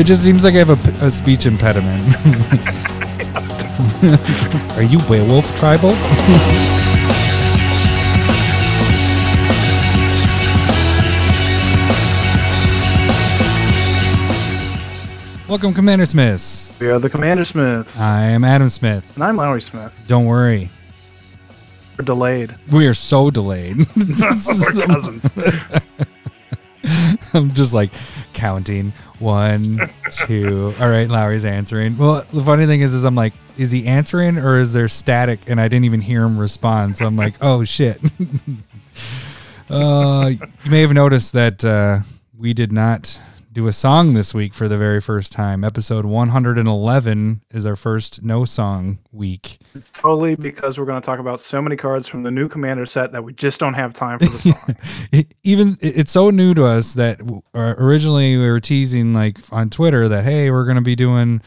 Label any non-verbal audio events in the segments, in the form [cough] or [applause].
It just seems like I have a speech impediment. [laughs] Are you werewolf tribal? Welcome, Commander Smiths. We are the Commander Smiths. I am Adam Smith. and I'm Lowry Smith. Don't worry, We're delayed. we are so delayed. [laughs] We're cousins. [laughs] I'm just like counting one, [laughs] two. All right, Lowry's answering. Well, the funny thing is, is I'm like, is he answering or is there static? And I didn't even hear him respond. So I'm like, [laughs] oh shit. [laughs] uh, you may have noticed that uh, we did not do a song this week for the very first time. Episode 111 is our first no song week. It's totally because we're going to talk about so many cards from the new Commander set that we just don't have time for the song. [laughs] it- even it's so new to us that uh, originally we were teasing like on Twitter that hey we're gonna be doing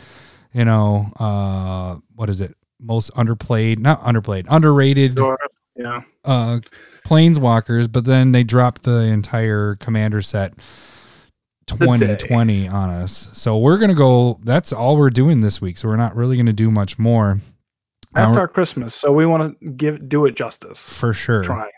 you know uh what is it most underplayed not underplayed underrated Sure. yeah. uh planeswalkers but then they dropped the entire commander set. 2020 on us so we're gonna go that's all we're doing this week so we're not really gonna do much more Uh, our Christmas, so we want to give do it justice. for sure Try.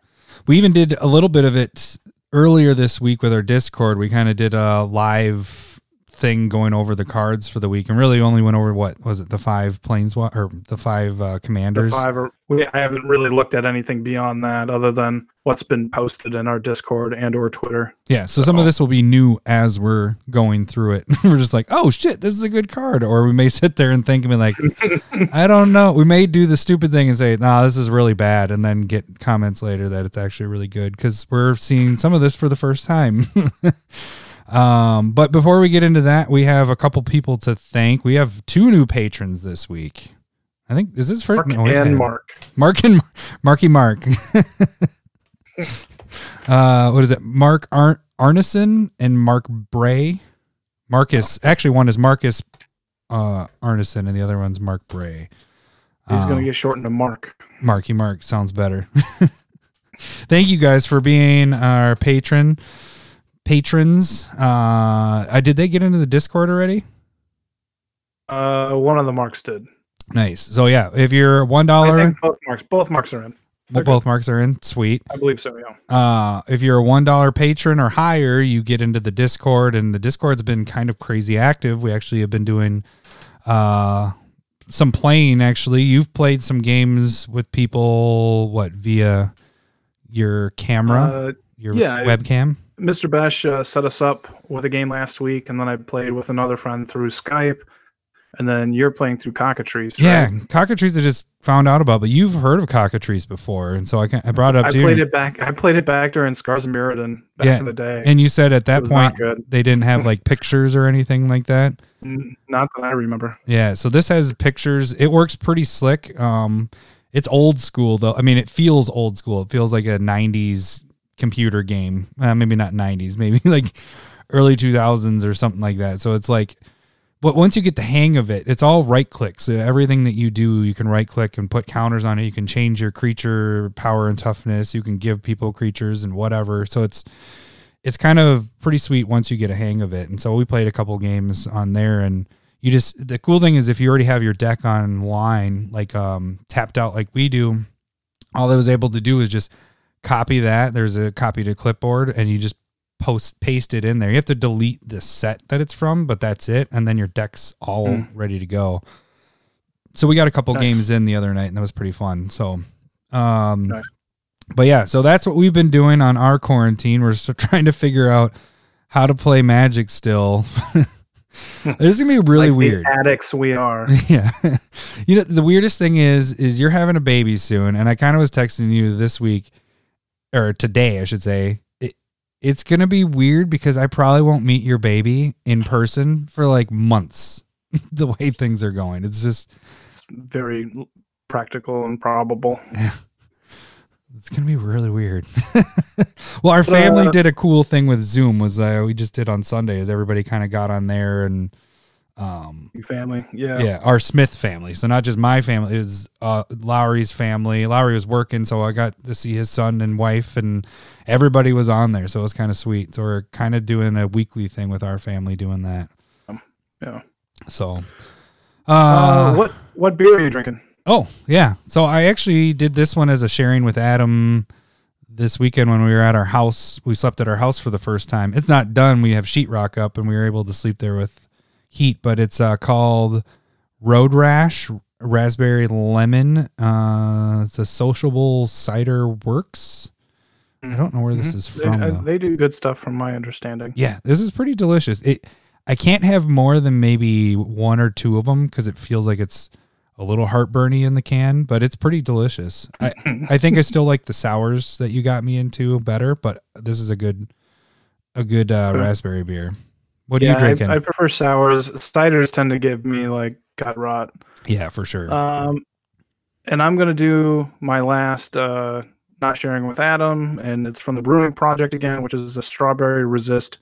We even did a little bit of it earlier this week with our Discord. We kind of did a live thing going over the cards for the week, and really only went over what was it the five planes or the five uh, The commanders. five are, we I haven't really looked at anything beyond that other than what's been posted in our Discord and or Twitter. Yeah, so some of this will be new as we're going through it. [laughs] we're just like, oh shit, this is a good card, or we may sit there and think and be like, [laughs] I don't know. We may do the stupid thing and say, nah, this is really bad, and then get comments later that it's actually really good because we're seeing some of this for the first time. [laughs] um, but before we get into that, we have a couple people to thank. We have two new patrons this week. I think is this for Mark no, and Mark. Mark and Marky Mark. [laughs] uh, what is it? Mark Ar- Arneson and Mark Bray. Marcus. Actually, one is Marcus uh, Arneson, and the other one's Mark Bray. He's going Um, to get shortened to Mark. Marky Mark sounds better. [laughs] Thank you guys for being our patron patrons. Uh, I did they get into the Discord already? Uh, one of the Marks did. Nice. So yeah, if you're one dollar, both Marks. Both Marks are in. good. both marks are in. Sweet. I believe so. Yeah. uh if you're a one dollar patron or higher you get into the discord and the discord's been kind of crazy active we actually have been doing uh some playing actually you've played some games with people what via your camera Uh, your yeah, webcam Mr. Besh uh, set us up with a game last week, and then I played with another friend through Skype, and then you're playing through Cockatrice. yeah right? cockatrice i just found out about but you've heard of cockatrice before and so i, can, I brought it up I to played you it back. I played it back during Scars and Mirrodin back Yeah, in the day. and you said at that point they didn't have like [laughs] pictures or anything like that Not that I remember. Yeah, so this has pictures. It works pretty slick. Um, it's old school though. I mean, it feels old school. It feels like a '90s computer game. Uh, maybe not '90s, [laughs] maybe like early 2000s or something like that. So it's like, but once you get the hang of it, it's all right click. So everything that you do, you can right click and put counters on it. You can change your creature power and toughness. You can give people creatures and whatever. So it's it's kind of pretty sweet once you get a hang of it. And so we played a couple games on there and you just the cool thing is if you already have your deck online like um tapped out like we do, all I was able to do is just copy that. There's a copy to clipboard and you just post paste it in there. You have to delete the set that it's from, but that's it and then your deck's all Mm. ready to go. So we got a couple Nice. games in the other night and that was pretty fun. So um Nice. but yeah, so that's what we've been doing on our quarantine. We're still [laughs] trying to figure out how to play Magic still. [laughs] this is gonna be really Like the weird. addicts we are. [laughs] yeah, you know the weirdest thing is is you're having a baby soon, and I kind of was texting you this week or today, I should say. It, it's gonna be weird because I probably won't meet your baby in person for like months. [laughs] the way things are going, it's just It's very practical and probable. It's gonna be really weird. [laughs] well, our family Uh, did a cool thing with Zoom. Was uh, we just did on Sunday? Is everybody kind of got on there and um Your family. Yeah. yeah, our Smith family. So not just my family, is uh Lowry's family. Lowry was working, so I got to see his son and wife, and everybody was on there. So it was kind of sweet. So we're kind of doing a weekly thing with our family doing that. Yeah. So, Uh, uh, what what beer are you drinking? Oh, yeah. So I actually did this one as a sharing with Adam this weekend when we were at our house. We slept at our house for the first time. It's not done. We have sheetrock up and we were able to sleep there with heat, but it's uh, called Road Rash Raspberry Lemon. Uh, it's a sociable cider works. I don't know where this Mhm. is from. uh, though. they do good stuff from my understanding. Yeah, this is pretty delicious. It I can't have more than maybe one or two of them because it feels like it's a little heartburny in the can, but it's pretty delicious. I, [laughs] I think I still like the sours that you got me into better, but this is a good a good uh, raspberry beer. What are yeah, you drinking? I, I prefer sours. Ciders tend to give me like gut rot. yeah, for sure. Um, and I'm gonna do my last uh, not sharing with Adam, and it's from the Brewing Project again, which is a strawberry resist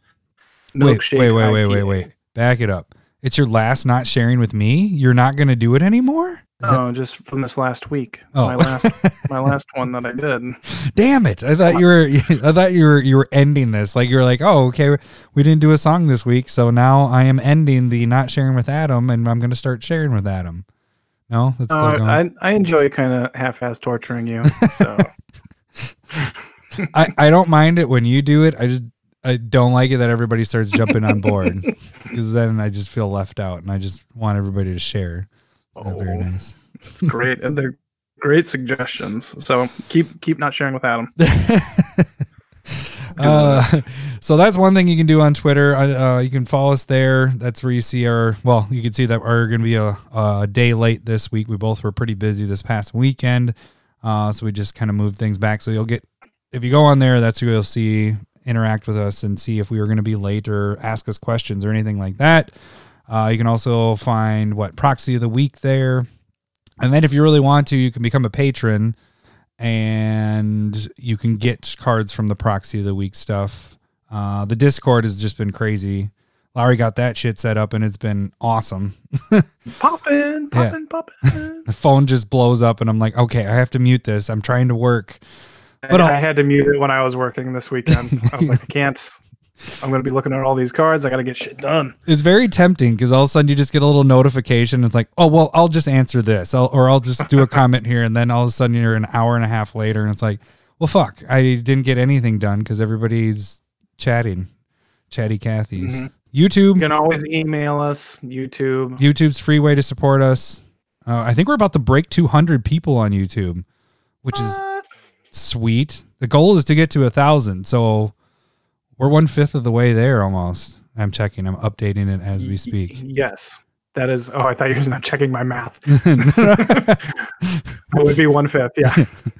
wait, milkshake. wait, wait, wait, wait, IPA. wait. Back it up. It's your last not sharing with me. You're not going to do it anymore. No, just from this last week. Oh. My last my last one that I did. [laughs] Damn it! I thought you were. [laughs] I thought you were. You were ending this. Like you were like, oh, okay, we didn't do a song this week, so now I am ending the not sharing with Adam, and I'm going to start sharing with Adam. No, that's still Uh, going. I I enjoy kind of half-ass torturing you. So [laughs] I, I don't mind it when you do it. I just I don't like it that everybody starts jumping on board because then I just feel left out, and I just want everybody to share. It's not very Oh. nice. it's great, and they're great suggestions. So keep keep not sharing with Adam. [laughs] Uh, so that's one thing you can do on Twitter. Uh, you can follow us there. That's where you see our. Well, you can see that we're going to be a, a day late this week. We both were pretty busy this past weekend, uh, so we just kind of moved things back. So you'll get if you go on there, that's where you'll see interact with us and see if we were going to be late or ask us questions or anything like that. Uh, you can also find what proxy of the week there, and then if you really want to, you can become a patron and you can get cards from the proxy of the week stuff. Uh, the Discord has just been crazy. Larry got that shit set up and it's been awesome. [laughs] Popping, Yeah. poppin', poppin'. [laughs] The phone just blows up and I'm like, okay, I have to mute this. I'm trying to work. But I, I had to mute it when I was working this weekend. I was like, I can't. I'm going to be looking at all these cards. I got to get shit done. It's very tempting because all of a sudden you just get a little notification. It's like, oh, well, I'll just answer this I'll, or I'll just do a comment here. And then all of a sudden you're an hour and a half later and it's like, well, fuck, I didn't get anything done because everybody's chatting. Chatty Cathy's. Mhm. YouTube. You can always email us, YouTube. YouTube's free way to support us. Uh, I think we're about to break 200 people on YouTube, which is sweet. The goal is to get to a thousand, so we're one fifth of the way there almost. I'm checking. I'm updating it as we speak. [laughs] Yes. That is. Oh, I thought you were not checking my math. [laughs] [laughs] It would be one fifth. Yeah.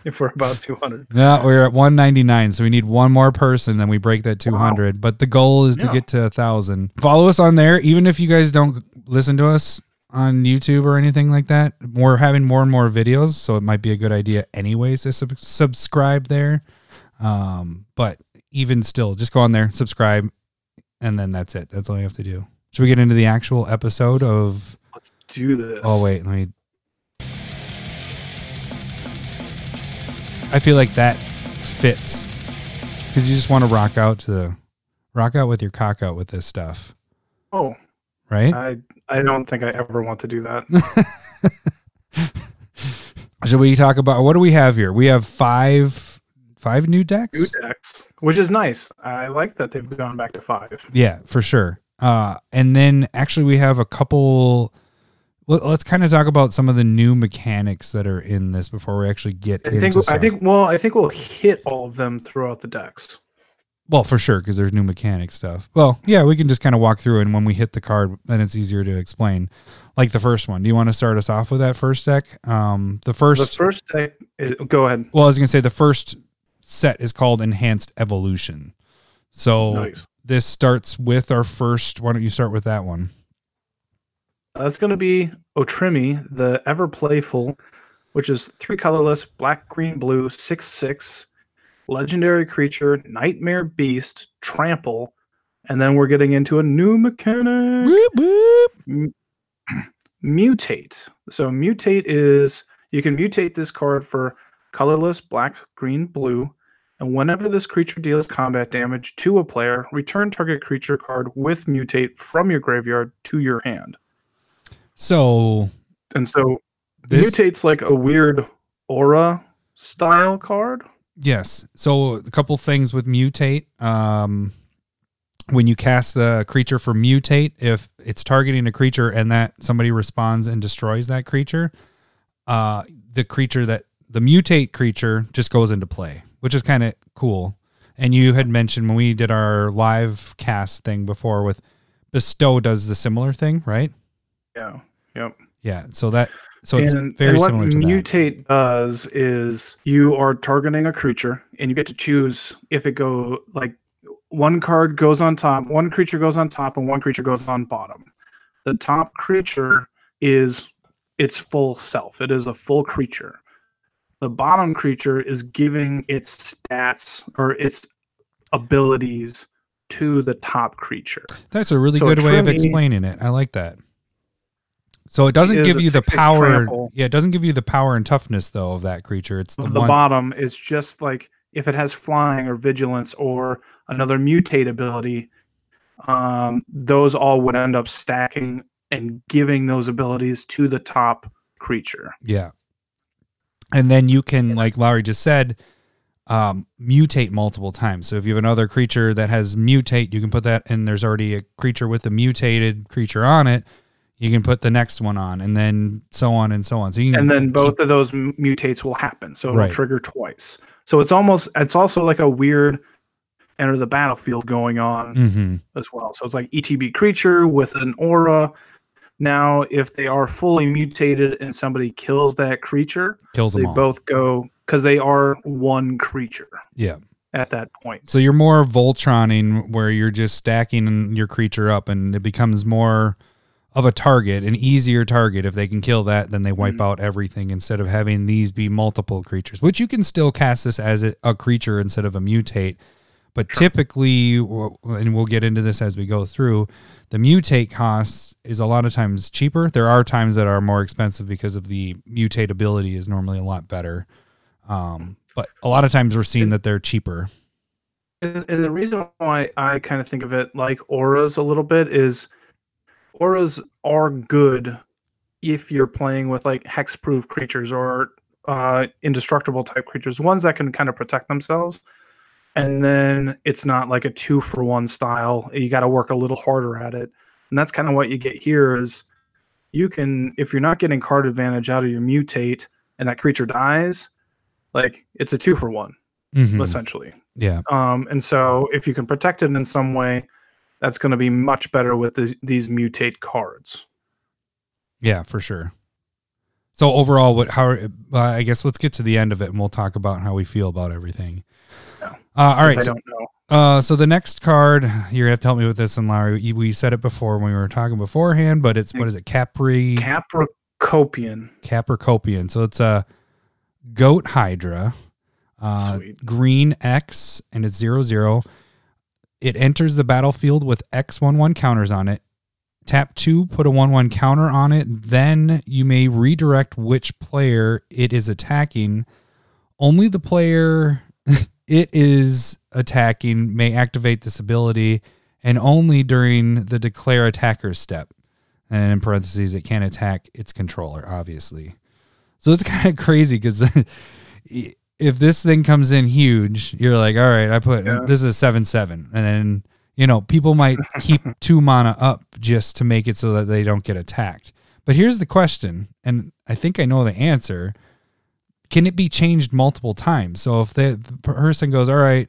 if we're about 200. no, we're at 199, so we need one more person, then we break that 200. But the goal is to Yeah. get to a thousand. Follow us on there, even if you guys don't listen to us on YouTube or anything like that. We're having more and more videos, so it might be a good idea, anyways, to sub- subscribe there. Um, but even still, just go on there, subscribe, and then that's it. That's all you have to do. Should we get into the actual episode of? Let's do this. Oh wait, let me. I feel like that fits because you just want to rock out to the rock out with your cock out with this stuff, Oh, right? I I don't think I ever want to do that. [laughs] [laughs] Should we talk about what do we have here? We have five five new decks. New decks, which is nice. I like that they've gone back to five. Yeah, for sure. Uh, and then actually we have a couple. Let, let's kind of talk about some of the new mechanics that are in this before we actually get I into. think I think well, I think we'll hit all of them throughout the decks. Well, for sure, because there's new mechanic stuff. Well, yeah, we can just kind of walk through, and when we hit the card, then it's easier to explain. Like the first one. Do you want to start us off with that first deck? Um, the first. the first deck. Is, go ahead. well, I was gonna say the first set is called Enhanced Evolution. So Nice. this starts with our first. Why don't you start with that one? That's going to be Otrimi, the ever playful, which is three colorless, black, green, blue, six six, legendary creature, nightmare beast, trample, and then we're getting into a new mechanic. M- [clears throat] mutate. So mutate is you can mutate this card for colorless, black, green, blue, And whenever this creature deals combat damage to a player, return target creature card with mutate from your graveyard to your hand. So And so this mutate's like a weird aura style card. Yes. So a couple things with mutate. Um, when you cast the creature for mutate, if it's targeting a creature and that somebody responds and destroys that creature, uh, the creature that the mutate creature just goes into play, which is kind of cool. And you had mentioned when we did our live cast thing before with bestow does the similar thing, right? Yeah. Yep. Yeah. So that so it's and, very and what similar to that. mutate does is you are targeting a creature and you get to choose if it go like one card goes on top one creature goes on top and one creature goes on bottom the top creature is its full self it is a full creature the bottom creature is giving its stats or its abilities to the top creature That's a really So good way of explaining it. I like that. So it doesn't give you the power. trample. Yeah, it doesn't give you the power and toughness though of that creature. It's the, the one. bottom is just like if it has flying or vigilance or another mutate ability um, those all would end up stacking and giving those abilities to the top creature Yeah. And then you can, like Lowry just said, um, mutate multiple times. So if you have another creature that has mutate, you can put that, and there's already a creature with a mutated creature on it. You can put the next one on, and then so on and so on. So you can and then both of those mutates will happen so it'll Right. trigger twice so it's almost it's also like a weird enter the battlefield going on Mhm. as well. So it's like ETB creature with an aura. Now, if they are fully mutated and somebody kills that creature, kills they them all. both go because they are one creature yeah. at that point. So you're more Voltroning where you're just stacking your creature up and it becomes more of a target, an easier target. If they can kill that, then they wipe Mhm. out everything instead of having these be multiple creatures, which you can still cast this as a creature instead of a mutate. But typically, and we'll get into this as we go through, the mutate cost is a lot of times cheaper. There are times that are more expensive because of the mutatability is normally a lot better. Um, but a lot of times we're seeing that they're cheaper. And, and the reason why I kind of think of it like auras a little bit is auras are good if you're playing with like hexproof creatures or uh, indestructible type creatures, ones that can kind of protect themselves. And then it's not like a two for one style. You got to work a little harder at it. And that's kind of what you get here is you can, if you're not getting card advantage out of your mutate and that creature dies, like it's a two for one, Mhm. essentially. Yeah. Um, and so if you can protect it in some way, that's going to be much better with these, these mutate cards. Yeah, for sure. So overall, what? How? Uh, I guess let's get to the end of it, and we'll talk about how we feel about everything. Uh, all right. I So, don't know. uh, so the next card, you're gonna have to help me with this, and Larry, we said it before when we were talking beforehand, but it's what is it? Capri Capricopian. Capricopian. So it's a goat hydra, uh, Sweet. green X, and it's zero zero. It enters the battlefield with X one one counters on it. Tap two, put a one one counter on it. Then you may redirect which player it is attacking. Only the player [laughs] it is attacking may activate this ability, and only during the declare attacker step. And in parentheses, it can't attack its controller, obviously. So it's [laughs] kind of crazy because [laughs] if this thing comes in huge, you're like, all right, I put Yeah. this is a seven seven, and then you know people might [laughs] keep two mana up just to make it so that they don't get attacked. But here's the question, and I think I know the answer. Can it be changed multiple times? So if the, the person goes, all right,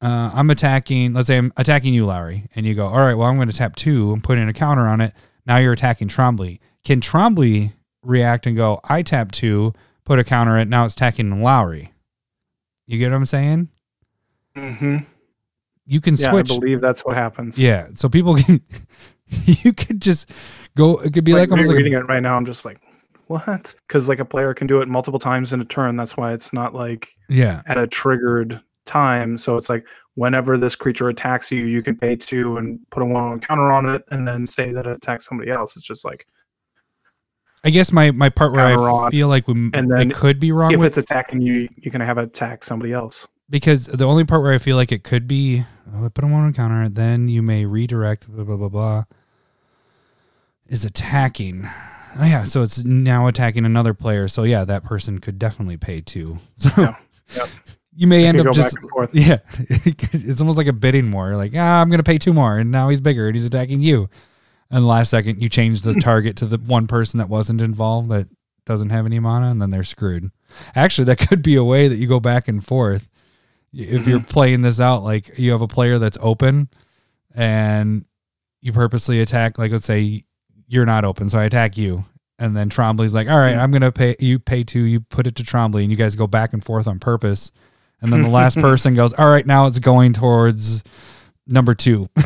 uh, I'm attacking, let's say I'm attacking you, Lowry, and you go, all right, well, I'm going to tap two and put in a counter on it. Now you're attacking Trombley. Can Trombley react and go, I tap two, put a counter on it, now it's attacking Lowry? You get what I'm saying? Mm-hmm. You can Yeah, switch. I believe that's what happens. Yeah, so people can, [laughs] you could just go, it could be like, like, almost like, reading it right now. I'm just like, what? Because like a player can do it multiple times in a turn. That's why it's not like yeah, at a triggered time. So it's like whenever this creature attacks you, you can pay two and put a one on counter on it, and then say that it attacks somebody else. It's just like I guess my, my part where I on, feel like we, and then it could be wrong if with it's attacking you, you can have it attack somebody else. because the only part where I feel like it could be oh, put a one on counter, then you may redirect blah blah blah blah is attacking. Oh yeah, so it's now attacking another player. So yeah, that person could definitely pay two. [laughs] So Yeah, yep. you may It end up just back and forth. [laughs] yeah, [laughs] it's almost like a bidding war. Like ah, I'm gonna pay two more, and now he's bigger and he's attacking you. And the last second, you change the target to the one person that wasn't involved that doesn't have any mana, and then they're screwed. Actually, that could be a way that you go back and forth. If you're playing this out, like you have a player that's open, and you purposely attack. Like let's say you're not open, so I attack you, and then Trombley's like, "All right, I'm gonna pay you pay two. You put it to Trombley, and you guys go back and forth on purpose." And then the last [laughs] person goes, "All right, now it's going towards number two. [laughs]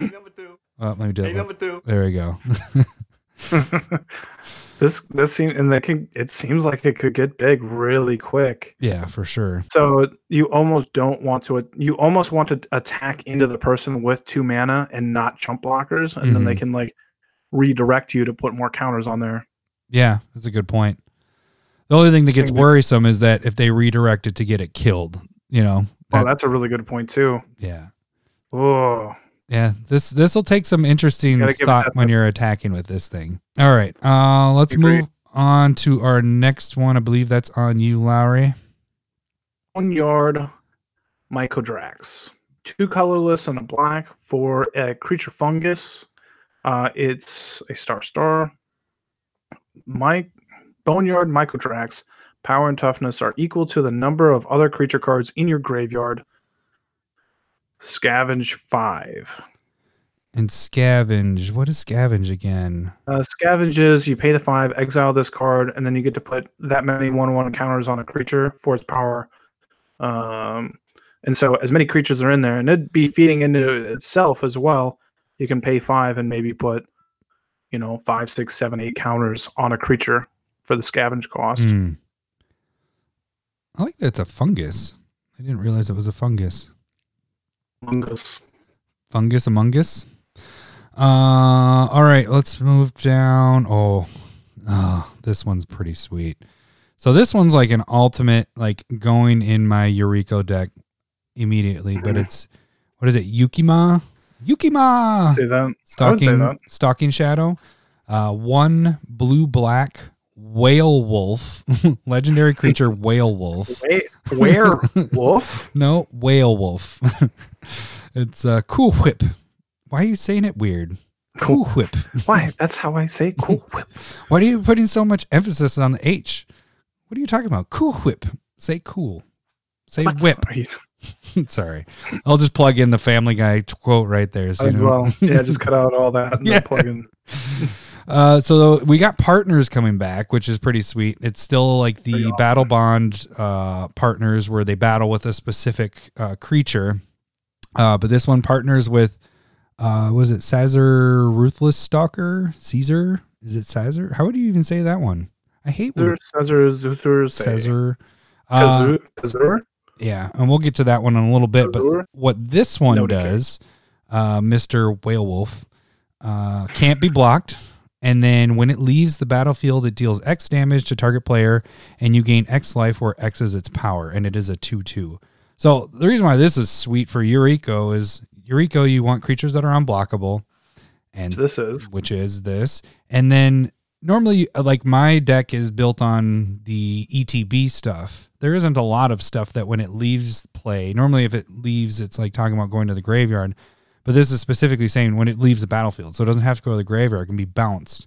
Number two. Oh, let me do Hey, it. number two. There we go. [laughs] this this seems and that can, it seems like it could get big really quick. yeah, for sure. So you almost don't want to you almost want to attack into the person with two mana and not chump blockers, and then they Mhm. can like redirect you to put more counters on there. Yeah, that's a good point. The only thing that gets worrisome is that if they redirect it to get it killed, you know. Oh, that's a really good point too. yeah. Oh, Yeah, this this will take some interesting Gotta give it thought when you're attacking with this thing. All right, uh, let's move on to our next one. I believe that's on you, Lowry. one yard Mycodrax. Two colorless and a black for a creature fungus. Uh, it's a star star. My Boneyard Mycodrax. Power and toughness are equal to the number of other creature cards in your graveyard. Scavenge five. And scavenge. What is scavenge again? Uh, scavenges, you pay the five, exile this card, and then you get to put that many one-one counters on a creature for its power. Um, and so, as many creatures are in there, and it'd be feeding into itself as well. You can pay five and maybe put, you know, five, six, seven, eight counters on a creature for the scavenge cost. Hmm. I like that it's a fungus. I didn't realize it was a fungus. Fungus. Fungus among us. Uh, all right, let's move down. Oh, oh, this one's pretty sweet. So this one's like an ultimate, like going in my Yuriko deck immediately, but it's what is it? Ukkima, Ukkima, Say that. I would say that. stalking shadow. Uh, one blue black whale wolf, [laughs] legendary creature whale wolf. Wait, where wolf? No, whale wolf. [laughs] it's uh, cool whip. Why are you saying it weird? Cool whip. Why? That's how I say cool [laughs] whip. Why are you putting so much emphasis on the H? What are you talking about? Cool whip. Say cool. Say What? whip. Are Sorry. I'll just plug in the Family Guy quote right there. So you as know. well. Yeah, just cut out all that and Yeah. plug in. Uh, so we got partners coming back, which is pretty sweet. It's still like the awesome. Battlebond uh, partners where they battle with a specific uh, creature. Uh, but this one partners with, uh, was it Caesar Ruthless Stalker? Caesar? Is it Caesar? How would you even say that one? I hate Caesar, Caesar, Caesar. Uh, Caesar, Caesar, yeah, and we'll get to that one in a little bit. But what this one Nobody does, uh, Mr. Whalewolf, uh, can't be blocked. And then when it leaves the battlefield, it deals X damage to target player, and you gain X life where X is its power, and it is a 2 2. So the reason why this is sweet for Yuriko is Yuriko, you want creatures that are unblockable, and This is which is this. And then normally, uh, like my deck is built on the ETB stuff. There isn't a lot of stuff that when it leaves play, normally if it leaves, it's like talking about going to the graveyard. But this is specifically saying when it leaves the battlefield. So it doesn't have to go to the graveyard, it can be bounced.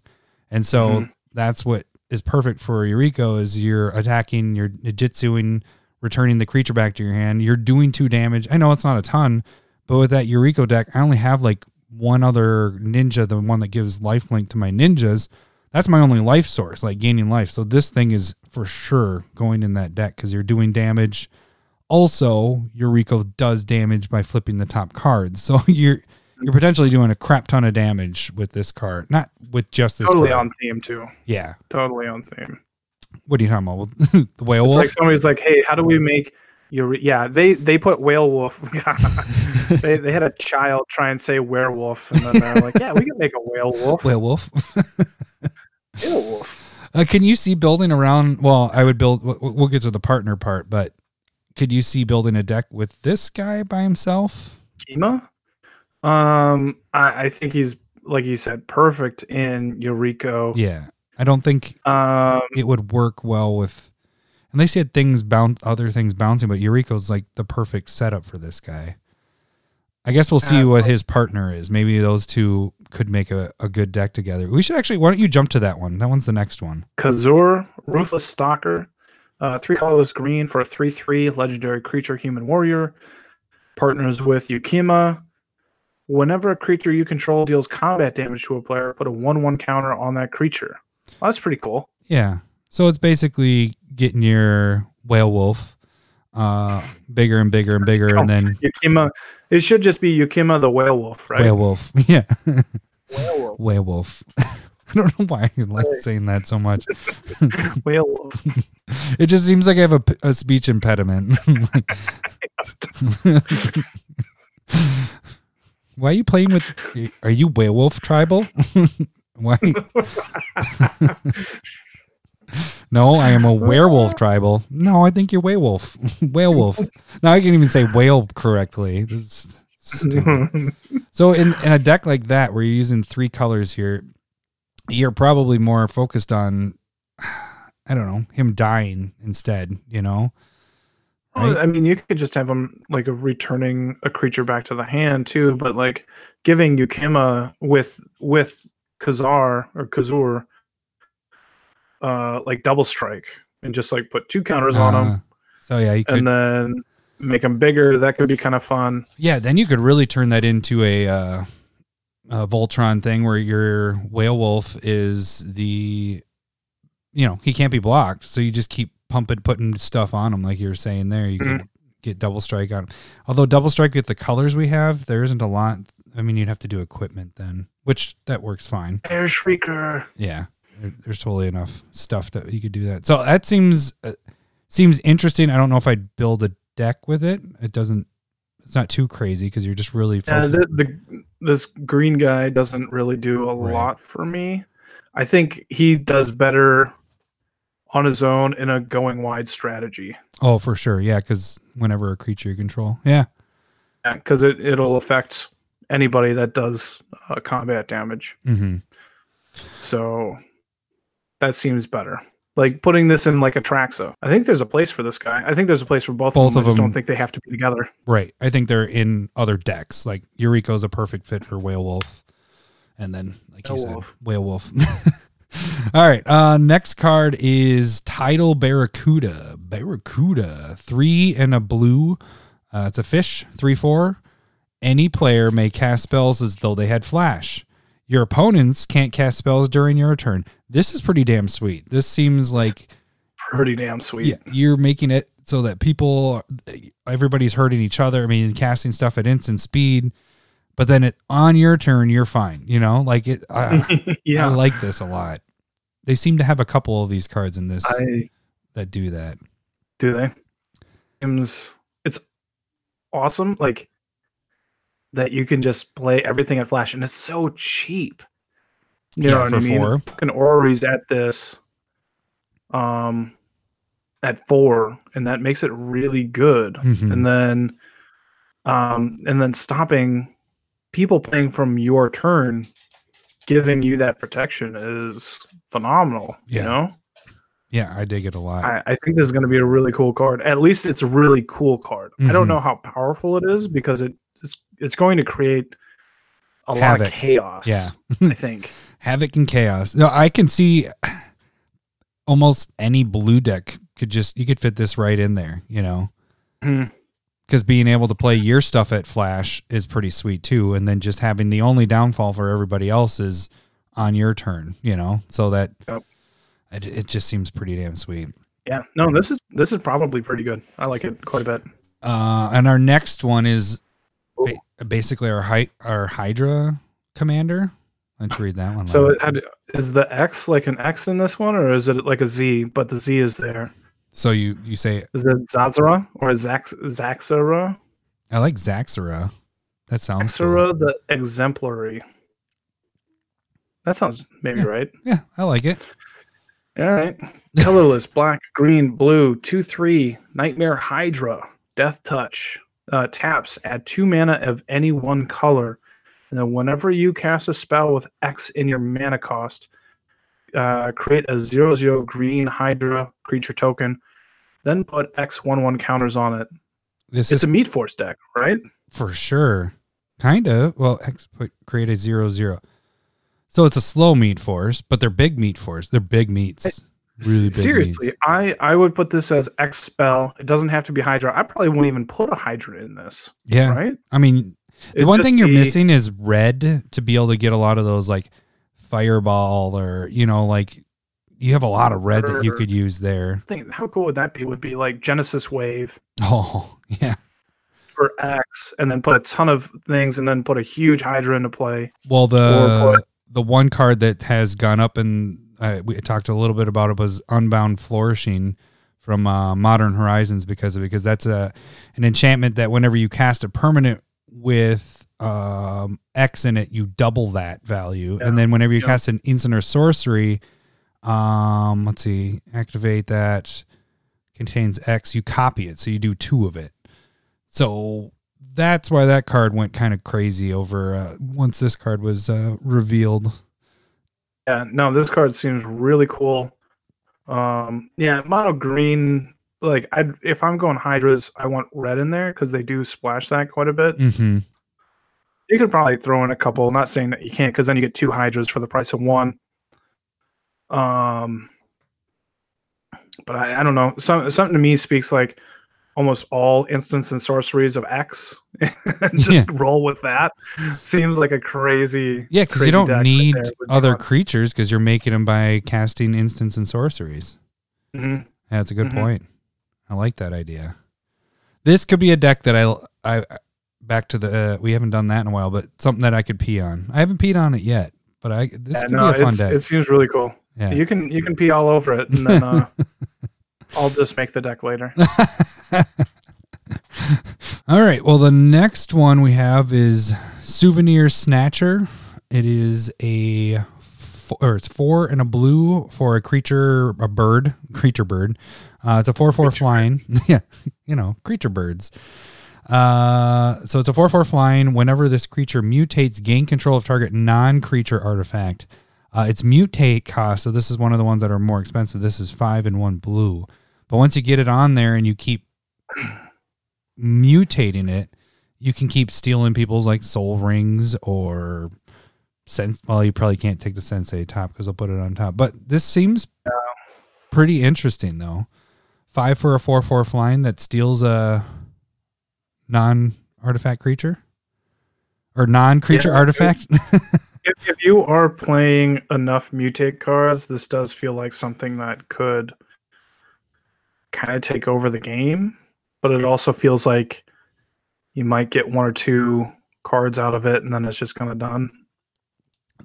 And so Mhm. that's what is perfect for Yuriko is you're attacking, you're jitsuing, returning the creature back to your hand. You're doing two damage. I know it's not a ton, but with that Yuriko deck, I only have like one other ninja, the one that gives life link to my ninjas. That's my only life source, like gaining life. So this thing is for sure going in that deck because you're doing damage. Also, Yuriko does damage by flipping the top cards. So [laughs] you're you're potentially doing a crap ton of damage with this card. Not with just this totally card. on theme too. Yeah. Totally on theme. What are you talking about? [laughs] The whale It's wolf? like somebody's like, "Hey, how do we make your?" Yeah, they they put whale wolf. [laughs] they they had a child try and say werewolf, and then they're like, "Yeah, we can make a whale wolf." whale wolf. Whale wolf. Uh, can you see building around? Well, I would build. We'll get to the partner part, but could you see building a deck with this guy by himself? Kima. Um, I, I think he's like you said, perfect in Yuriko. Yeah, I don't think Um, it would work well with. And they said things bounce, other things bouncing, but Yuriko's like the perfect setup for this guy. I guess we'll see Uh, what his partner is. Maybe those two could make a, a good deck together. We should actually. Why don't you jump to that one? That one's the next one. Kazur, Ruthless Stalker, uh, three colorless green for a 3 3 legendary creature human warrior. Partners with Ukkima. Whenever a creature you control deals combat damage to a player, put a 1 1 counter on that creature. Well, that's pretty cool. Yeah. So it's basically getting your whale wolf uh, bigger and bigger and bigger, and then Ukkima, it should just be Ukkima the whale wolf, right? whale wolf. [laughs] Yeah. Whale wolf. [laughs] [laughs] I don't know why I like saying that so much. [laughs] Wolf. [laughs] It just seems like I have a, a speech impediment. why are you playing with? Are you werewolf tribal? why? no, I am a werewolf tribal. No, I think you're werewolf. werewolf. Now I can't even say whale correctly. This is stupid. So in, in a deck like that where you're using three colors here, you're probably more focused on I don't know, him dying instead, you know? Well, I mean, you could just have him like a returning a creature back to the hand too, but like giving Ukkima with with Kazar or Cazur, uh, like double strike and just like put two counters on Uh, him So yeah, you could and then make him bigger. That could be kind of fun. Yeah, then you could really turn that into a uh a Voltron thing where your whale wolf is the you know, he can't be blocked. So you just keep pumping putting stuff on him like you were saying there. You could get double strike on him. Although double strike with the colors we have, there isn't a lot I mean you'd have to do equipment then, which that works fine. Fireshrieker. Yeah, there, there's totally enough stuff that you could do that. So that seems uh, seems interesting. I don't know if I'd build a deck with it. It doesn't. It's not too crazy because you're just really Yeah, the, the this green guy doesn't really do a Right. lot for me. I think he does better on his own in a going wide strategy. oh, for sure. Yeah, because whenever a creature you control. Yeah. because it it'll affect anybody that does uh, combat damage. hmm So that seems better. Like putting this in like Atraxa. I think there's a place for this guy. I think there's a place for both, Both of them. of I just them. don't think they have to be together. Right. I think they're in other decks. Like Yuriko's a perfect fit for Whale Wolf, and then like you said, Whale-wolf. Whale Wolf. [laughs] All right. Uh, next card is Tidal Barracuda. Barracuda, three and a blue. Uh, it's a fish, three four. Any player may cast spells as though they had flash. Your opponents can't cast spells during your turn. This is pretty damn sweet. This seems like Pretty damn sweet. yeah, you're making it so that people, everybody's hurting each other. I mean, casting stuff at instant speed, but then it on your turn, you're fine. You know, like it. I, [laughs] Yeah. I like this a lot. They seem to have a couple of these cards in this I that do that. do they. It's awesome. Like that you can just play everything at Flash and it's so cheap. You know Yeah, what for I mean? four. Fucking Ori's at this um at four, and that makes it really good. Mhm. And then um and then stopping people playing from your turn giving you that protection is phenomenal. Yeah. You know? Yeah, I dig it a lot. I, I think this is going to be a really cool card. At least it's a really cool card. I Mhm. don't know how powerful it is because it, it's going to create a lot of chaos. Yeah. I think. [laughs] Havoc and chaos. No, I can see [sighs] almost any blue deck could just you could fit this right in there. You know. Hmm. because being able to play your stuff at Flash is pretty sweet too, and then just having the only downfall for everybody else is on your turn, you know, so that Yep. it, it just seems pretty damn sweet. Yeah. No, this is this is probably pretty good. I like it quite a bit. Uh, and our next one is basically our hy- our Hydra commander. Let's read that one. So it had, is the X like an X in this one, or is it like a Z? But the Z is there. so you you say Is it Zazara or Zax Zaxara? I like Zaxara. That sounds cool. Zaxara the exemplary. That sounds maybe Yeah. right. Yeah, I like it. All right. Colorless, [laughs] black, green, blue, 2 3, Nightmare Hydra, Death Touch. Uh, taps, add two mana of any one color. And then whenever you cast a spell with X in your mana cost, uh, create a 0 0 green Hydra creature token. Then put X 1 1 counters on it. This It's is a Meat Force deck, right? for sure. Kind of. Well, X put create a zero zero. So it's a slow meat force, but they're big meat force. They're big meats. Really big Seriously, meats. I, I would put this as X spell. It doesn't have to be Hydra. I probably wouldn't even put a Hydra in this, Yeah. right? I mean, the It'd one thing you're be- missing is red to be able to get a lot of those like fireball or you know like you have a lot of red that you could use there. think how cool would that be? Would be like Genesis Wave [laughs] Oh yeah. for X, and then put a ton of things, and then put a huge Hydra into play. Well, the the one card that has gone up and uh, we talked a little bit about it was Unbound Flourishing from uh, Modern Horizons because of because that's a an enchantment that whenever you cast a permanent with um, X in it, you double that value, Yeah. and then whenever you Yeah. cast an instant or sorcery, um, let's see, activate that contains X, you copy it, so you do two of it. So that's why that card went kind of crazy over uh, once this card was uh, revealed. Yeah, no, this card seems really cool. Um, yeah, mono green. Like, I if I'm going Hydras, I want red in there because they do splash that quite a bit. Mm-hmm. You could probably throw in a couple. Not saying that you can't, because then you get two Hydras for the price of one. Um, but I, I don't know. Some something to me speaks like almost all instants and sorceries of X. [laughs] Just roll with that. Seems like a crazy. Yeah, because you don't right need other creatures because you're making them by casting instants and sorceries. Mhm. Yeah, that's a good Mhm. point. I like that idea. This could be a deck that I I back to the uh, we haven't done that in a while, but something that I could pee on. I haven't peed on it yet, but I this Yeah, could no, be a fun deck. It seems really cool. yeah. You can you can pee all over it, and then uh, [laughs] I'll just make the deck later. [laughs] All right. Well, the next one we have is Souvenir Snatcher. It is a four, or it's four and a blue for a creature, a bird, creature bird. Uh, it's a four four flying. [laughs] yeah, you know, creature birds. Uh, so it's a four four flying. Whenever this creature mutates, gain control of target non creature artifact. Uh, its mutate cost. So this is one of the ones that are more expensive. This is five and one blue. But once you get it on there and you keep mutating it, you can keep stealing people's like Sol Rings or sense. Well, you probably can't take the sensei top because I'll put it on top. But this seems pretty interesting though. Five for a four four flying that steals a non artifact creature or non creature Yeah, artifact. [laughs] if, if you are playing enough mutate cards, this does feel like something that could kind of take over the game, but it also feels like you might get one or two cards out of it, and then it's just kind of done.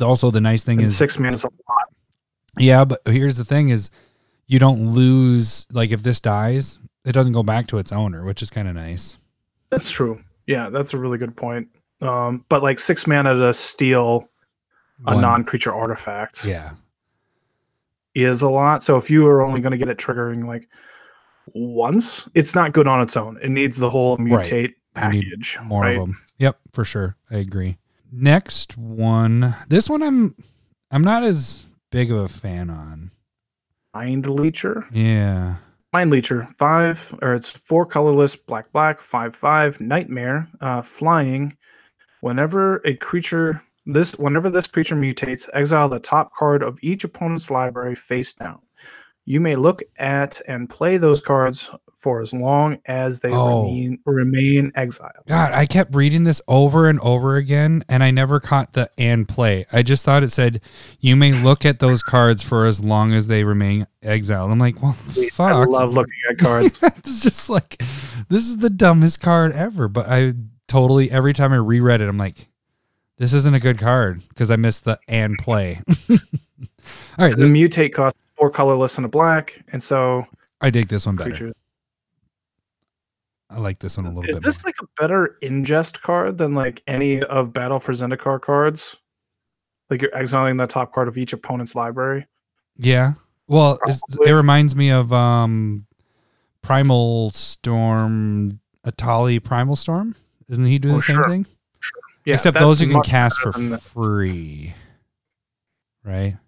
also, the nice thing And is six mana is a lot. Yeah, but here's the thing is you don't lose like if this dies, it doesn't go back to its owner, which is kind of nice. That's true. Yeah, that's a really good point. Um, but like six mana to steal a One- non-creature artifact Yeah. is a lot. So if you are only going to get it triggering like once, it's not good on its own. It needs the whole mutate need package. More right? of them. Yep, for sure. I agree. Next one. This one I'm I'm not as big of a fan on. Mind Leecher. Yeah. Mind Leecher, five, or it's four colorless, black, black, five, five, nightmare, uh, flying. Whenever a creature this whenever this creature mutates, exile the top card of each opponent's library face down. You may look at and play those cards for as long as they Oh. remain remain exiled. God, I kept reading this over and over again and I never caught the and play. I just thought it said you may look at those cards for as long as they remain exiled. I'm like, well, fuck. I love looking at [laughs] cards. it's just like this is the dumbest card ever. But I totally every time I reread it, I'm like, this isn't a good card because I missed the and play. [laughs] All right, the this, mutate costs four colorless and a black, and so I dig this one better. creatures. I like this one a little Is bit. Is this like a better ingest card than like any of Battle for Zendikar cards? Like you're exiling the top card of each opponent's library. Yeah. Well, it reminds me of um, Primal Storm, Etali Primal Storm. Isn't he doing Oh, the same sure. thing? Yeah, Except those you can cast for free, right?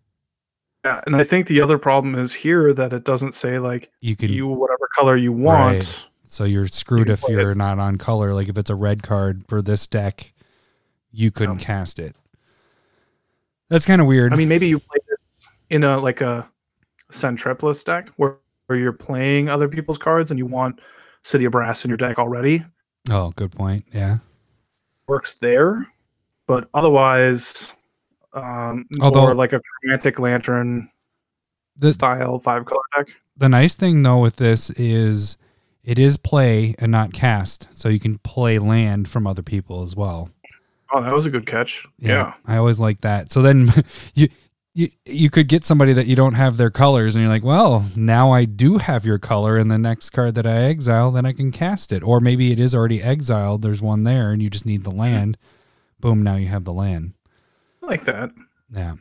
Yeah, and I think the other problem is here that it doesn't say like You can. you whatever color you want. Right. so you're screwed can if you're not on color. Like if it's a red card for this deck, you couldn't Yeah. cast it. That's kind of weird. I mean, maybe you play this in a like a Centriplus deck where, where you're playing other people's cards and you want City of Brass in your deck already. oh, good point. Yeah. Works there, but otherwise, um, Although- or like a romantic Lantern The- style five color deck. The nice thing though with this is it is play and not cast, so you can play land from other people as well. Oh, that was a good catch. Yeah. I always like that. So then [laughs] you you you could get somebody that you don't have their colors and you're like, "Well, now I do have your color and the next card that I exile, then I can cast it." Or maybe it is already exiled, there's one there and you just need the land. Boom, now you have the land. I like that. Yeah.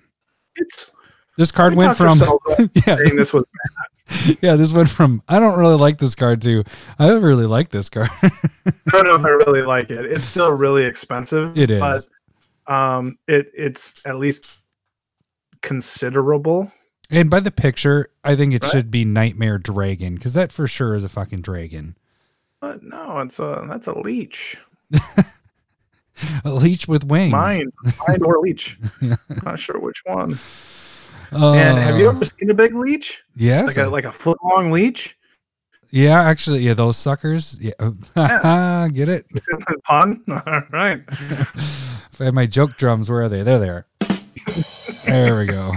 It's This card went from [laughs] yeah, saying this was [laughs] yeah, this went from I don't really like this card to I really like this card. [laughs] I don't know if I really like it. It's still really expensive. It is. but um, it it's at least considerable. and by the picture, I think it Right. should be Nightmare Dragon because that for sure is a fucking dragon. But no, it's a that's a leech. [laughs] A leech with wings. Mine, mine or leech. [laughs] Yeah. Not sure which one. Uh, and have you ever seen a big leech? Yes. Like a like a foot long leech. yeah, actually, yeah, those suckers. Yeah. [laughs] Get it? Pun. All right. if I had my joke drums, where are they? There they are. there we go.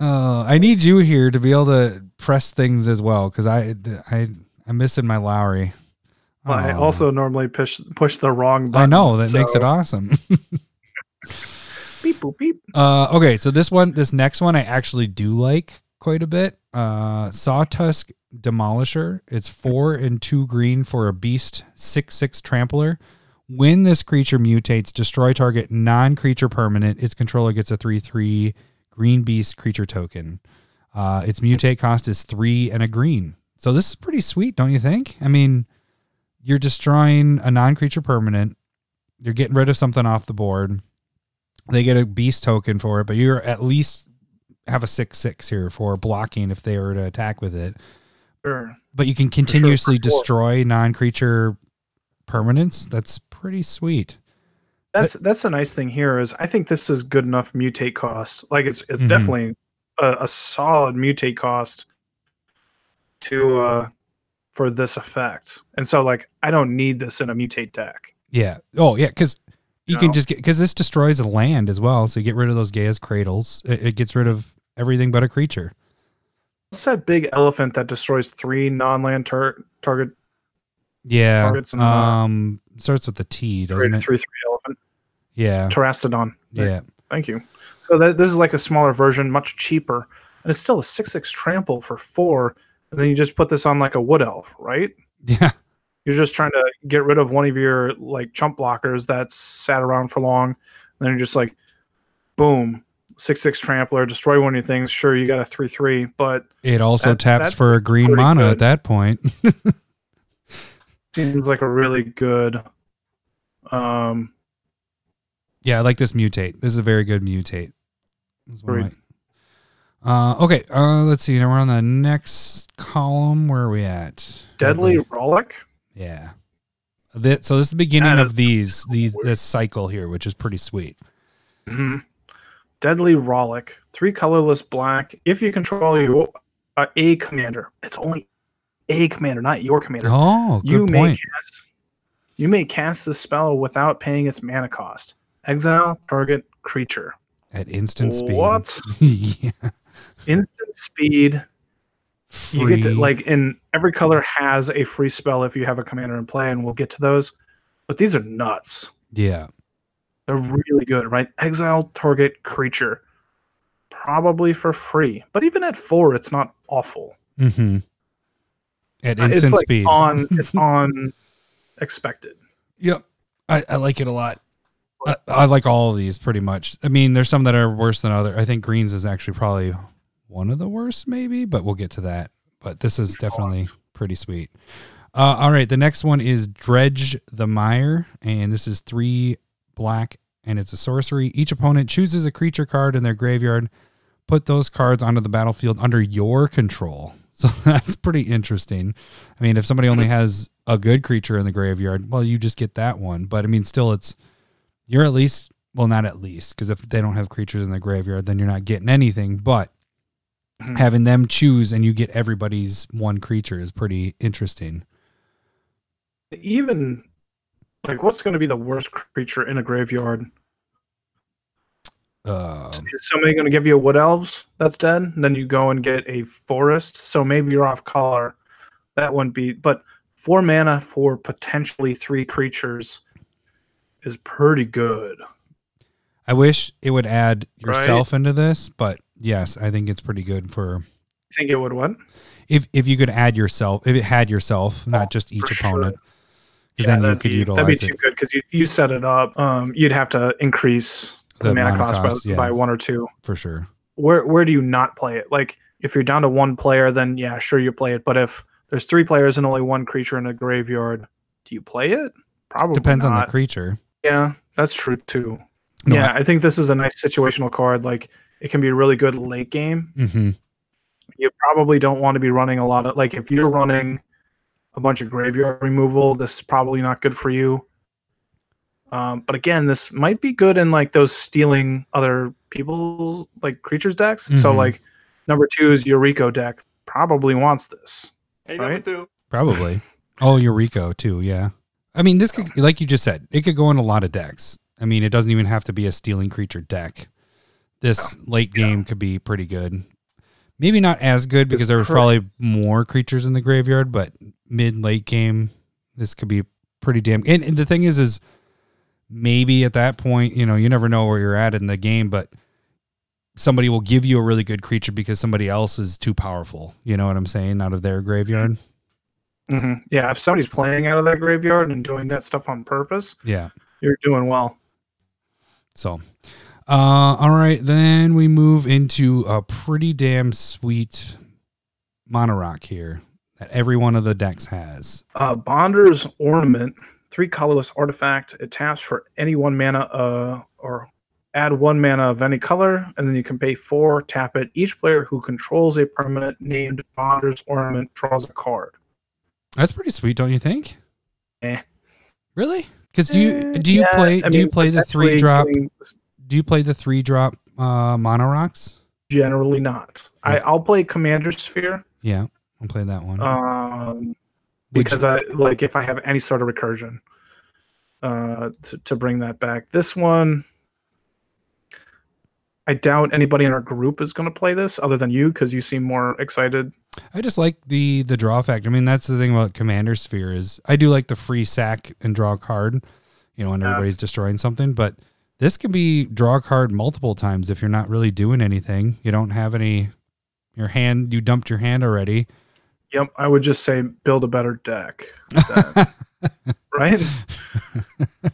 uh, I need you here to be able to press things as well because I, I, I'm missing my Lowry. I Oh. also normally push push the wrong button. I know that makes it awesome. [laughs] beep boop beep. Uh, okay, so this one, this next one, I actually do like quite a bit. Uh, Sawtusk Demolisher. It's four and two green for a beast six six trampler. When this creature mutates, destroy target non-creature permanent. Its controller gets a three three green beast creature token. Uh, its mutate cost is three and a green. So this is pretty sweet, don't you think? I mean, you're destroying a non-creature permanent. You're getting rid of something off the board they get a beast token for it, but you're at least have a six six here for blocking if they were to attack with it. Sure. But you can continuously for sure. destroy non creature permanents. That's pretty sweet. That's that's a nice thing here is I think this is good enough mutate cost. Like it's it's Mhm. definitely a, a solid mutate cost to uh for this effect. And so like I don't need this in a mutate deck. Yeah. Oh yeah, because you can just get because this destroys a land as well. So you get rid of those Gaea's Cradles. It, it gets rid of everything but a creature. What's that big elephant that destroys three non-land tar- target Yeah. Targets and, Um starts with the T, doesn't three it? three elephant? Yeah. Terastodon. Yeah. Thank you. So that, this is like a smaller version, much cheaper, and it's still a six six trample for four. And then you just put this on like a wood elf, right? Yeah. You're just trying to get rid of one of your like chump blockers that's sat around for long. And then you're just like, boom, six six trampler, destroy one of your things. Sure, you got a three three, but It also That- taps for a green mana good. at that point. [laughs] seems like a really good. Um, Yeah, I like this mutate. This is a very good mutate is one of Agreed. my- uh, okay, uh, let's see. Now we're on the next column. Where are we at? Deadly Rollick. Yeah. So this is the beginning of these these this cycle here, which is pretty sweet. hmm Deadly Rollick, three colorless black. If you control your uh, a commander, it's only a commander, not your commander. Oh, good you may point. cast you may cast the spell without paying its mana cost. Exile target creature. At instant speed. What? [laughs] yeah. Instant speed. You get to Free. like in every color has a free spell if you have a commander in play, and we'll get to those. But these are nuts. Yeah. They're really good, right? Exile target creature. Probably for free. But even at four, it's not awful. Mm-hmm. At Uh, instant it's like speed. on it's [laughs] on expected. Yep. I, I like it a lot. I, I like all of these pretty much. I mean, there's some that are worse than other. I think greens is actually probably one of the worst, maybe, but we'll get to that. But this is definitely pretty sweet. Uh, all right, the next one is Dredge the Mire, and this is three black, and it's a sorcery. Each opponent chooses a creature card in their graveyard. Put those cards onto the battlefield under your control. [laughs] So that's pretty interesting. I mean, if somebody only has a good creature in the graveyard, well, you just get that one. But I mean, still, it's you're at least well, not at least because if they don't have creatures in the graveyard, then you're not getting anything. But Mhm. having them choose and you get everybody's one creature is pretty interesting. Even like, what's going to be the worst creature in a graveyard? Um, Is somebody going to give you a wood elves that's dead? And then you go and get a forest. So maybe you're off color. That wouldn't be. But four mana for potentially three creatures is pretty good. I wish it would add Right. yourself into this, but yes, I think it's pretty good for You think it would what? if if you could add yourself, if it had yourself, not Oh, just each sure. opponent, because Yeah, then you could be, utilize That'd be it. too good because you, you set it up. Um, you'd have to increase the, The mana, cost, cost, by, yeah. by one or two. for sure. Where where do you not play it? Like if you're down to one player, then yeah, sure you play it. But if there's three players and only one creature in a graveyard, do you play it? Probably Depends on the creature. Yeah, that's true too. No, yeah, I think this is a nice situational card. Like it can be a really good late game. hmm You probably don't want to be running a lot of like if you're running a bunch of graveyard removal, this is probably not good for you. Um, but again, this might be good in like those stealing other people like creatures decks. So Mhm. like number two is Yuriko deck probably wants this. Hey, Right? Probably. oh, Yuriko too. Yeah. I mean, this could, like you just said, it could go in a lot of decks. I mean, it doesn't even have to be a stealing creature deck. This late yeah. game could be pretty good. Maybe not as good because It's there were correct. probably more creatures in the graveyard, but mid late game, this could be pretty damn. And, and the thing is, is maybe at that point, you know, you never know where you're at in the game, but somebody will give you a really good creature because somebody else is too powerful. You know what I'm saying? Out of their graveyard. hmm Yeah, if somebody's playing out of their graveyard and doing that stuff on purpose, Yeah. you're doing well. So, uh, all right, then we move into a pretty damn sweet mana rock here that every one of the decks has. Uh, Bonder's Ornament, three colorless artifact. It taps for any one mana, uh, or add one mana of any color, and then you can pay four, tap it. Each player who controls a permanent named Bonder's Ornament draws a card. That's pretty sweet, don't you think? Eh. Really? Because do you Eh, do you yeah, play I do you play the three drop do you play the three drop uh mana rocks? Generally not. I. I'll play Commander Sphere Yeah, I'll play that one. um, because I like if I have any sort of recursion uh, to, to bring that back. This one, I doubt anybody in our group is going to play this other than you because you seem more excited. I just like the the draw factor. I mean, that's the thing about Commander Sphere is I do like the free sack and draw card, you know, when Yeah. everybody's destroying something. But this can be draw a card multiple times if you're not really doing anything. You don't have any. Your hand, you dumped your hand already. Yep, I would just say build a better deck, [laughs] right?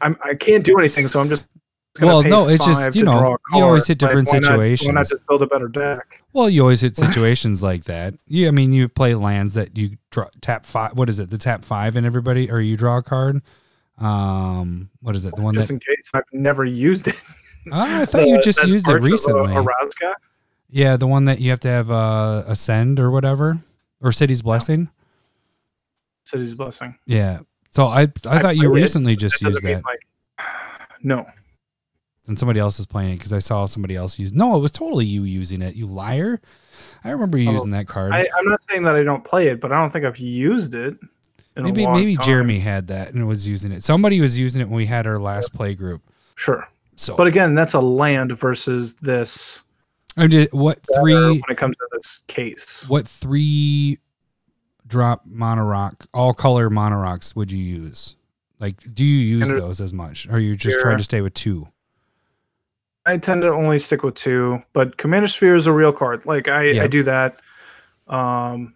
I'm, I can't do anything, so I'm just. Well, no, it's just, you know, you always hit different why not- Why not situations. just build a better deck? Well, you always hit [laughs] situations like that. Yeah, I mean, you play lands that you draw, tap five. What is it? The tap five and everybody, or you draw a card. Um, what is it? The one just that in case I've never used it. [laughs] oh, I [laughs] thought you just used it of, uh, recently. Orazca? Yeah, the one that you have to have uh, ascend or whatever, or city's blessing. City's Blessing. Yeah. So I I thought you played it. recently just That used that, like [sighs] no and somebody else is playing it because I saw somebody else use. No, it was totally you using it. You liar! I remember you Oh, using that card. I, i'm not saying that i don't play it but i don't think i've used it maybe maybe time. Jeremy had that and was using it. Somebody was using it when we had our last play group. sure So, but again that's a land versus this I mean, what three? when it comes to this case What three drop mana rock, all color mana rocks would you use? Like, do you use those as much? Or are you just Sure. trying to stay with two? i tend to only stick with two but commander sphere is a real card like i Yeah. i do that um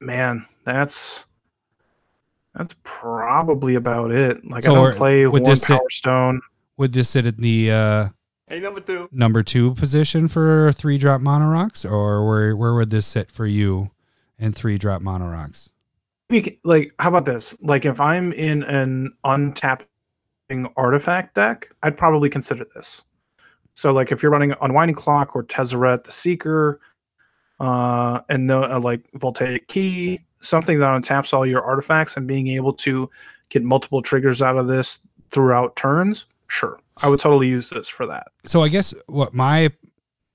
man that's that's probably about it. Like So i don't play would one this sit- power stone. would this sit at the uh, Hey, number two. number two position for three drop mana rocks, or where where would this sit for you in three drop mana rocks? Like how about this? Like if i'm in an untapping artifact deck i'd probably consider this. So like if you're running unwinding clock or tezzeret the seeker uh and no uh, like voltaic key something that untaps all your artifacts and being able to get multiple triggers out of this throughout turns sure i would totally use this for that So I guess what my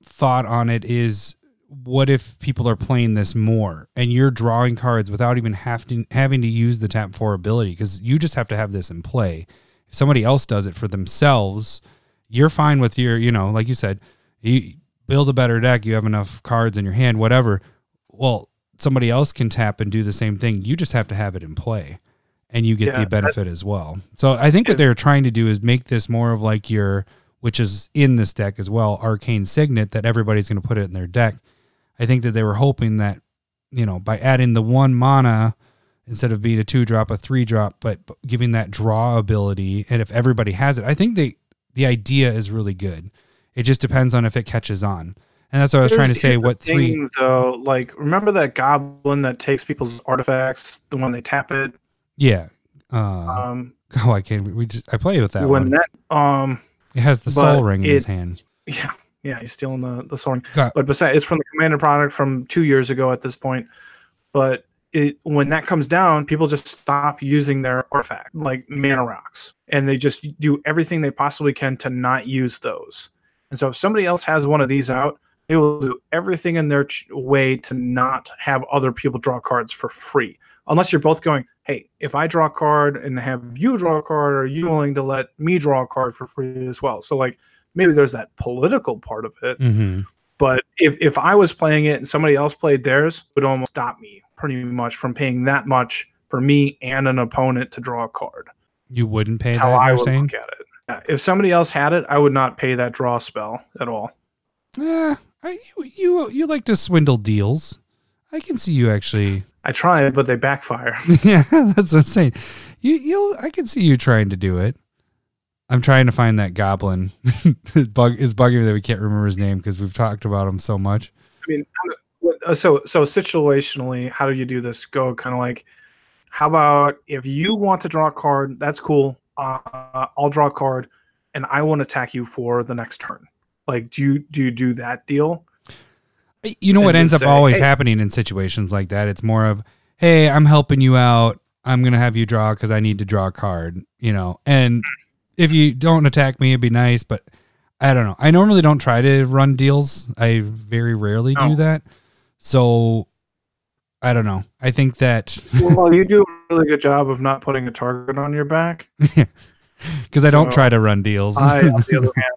thought on it is what if people are playing this more and you're drawing cards without even having having to use the tap four ability because you just have to have this in play. If somebody else does it for themselves, you're fine with your, you know, like you said, you build a better deck, you have enough cards in your hand, whatever. Well, somebody else can tap and do the same thing. You just have to have it in play and you get Yeah, the benefit as well. So I think what they're trying to do is make this more of like your which is in this deck as well, Arcane Signet, that everybody's going to put it in their deck. I think that they were hoping that, you know, by adding the one mana instead of being a two drop, a three drop, but but giving that draw ability, and if everybody has it, I think they the idea is really good. It just depends on if it catches on, and that's what I was trying to say. What three? thing, though like remember that goblin that takes people's artifacts the one they tap it Yeah. Uh, um [laughs] oh, I can't. We just I play with that when one. that um it has the Sol Ring in his hand. yeah yeah he's stealing the the sword Got- but besides it's from the commander product from two years ago at this point but it when that comes down people just stop using their artifact like mana rocks and they just do everything they possibly can to not use those and so if somebody else has one of these out they will do everything in their ch- way to not have other people draw cards for free unless you're both going hey if i draw a card and have you draw a card are you willing to let me draw a card for free as well so like maybe there's that political part of it Mm-hmm. but if, if i was playing it and somebody else played theirs it would almost stop me pretty much from paying that much for me and an opponent to draw a card You wouldn't pay that's that. how i would saying? look at it if somebody else had it i would not pay that draw spell at all Yeah, you, you you like to swindle deals. I can see you actually. i try but they backfire [laughs] yeah, that's what I'm saying. You you'll I can see you trying to do it. I'm trying to find that goblin. it [laughs] bug it's bugging me that we can't remember his name because we've talked about him so much. I mean, how do- what- uh, so so situationally, how do you do this? Go kind of like, how about if you want to draw a card, that's cool. Uh, I'll draw a card, and I won't attack you for the next turn. Like, do you do you do that deal? You know what ends up say, always "Hey." happening in situations like that? It's more of, hey, I'm helping you out. I'm gonna have you draw because I need to draw a card. You know, and if you don't attack me, it'd be nice. But I don't know. I normally don't try to run deals. I very rarely do that. So I don't know. I think that [laughs] well, you do a really good job of not putting a target on your back. [laughs] because I don't try to run deals. I, on the [laughs] other hand,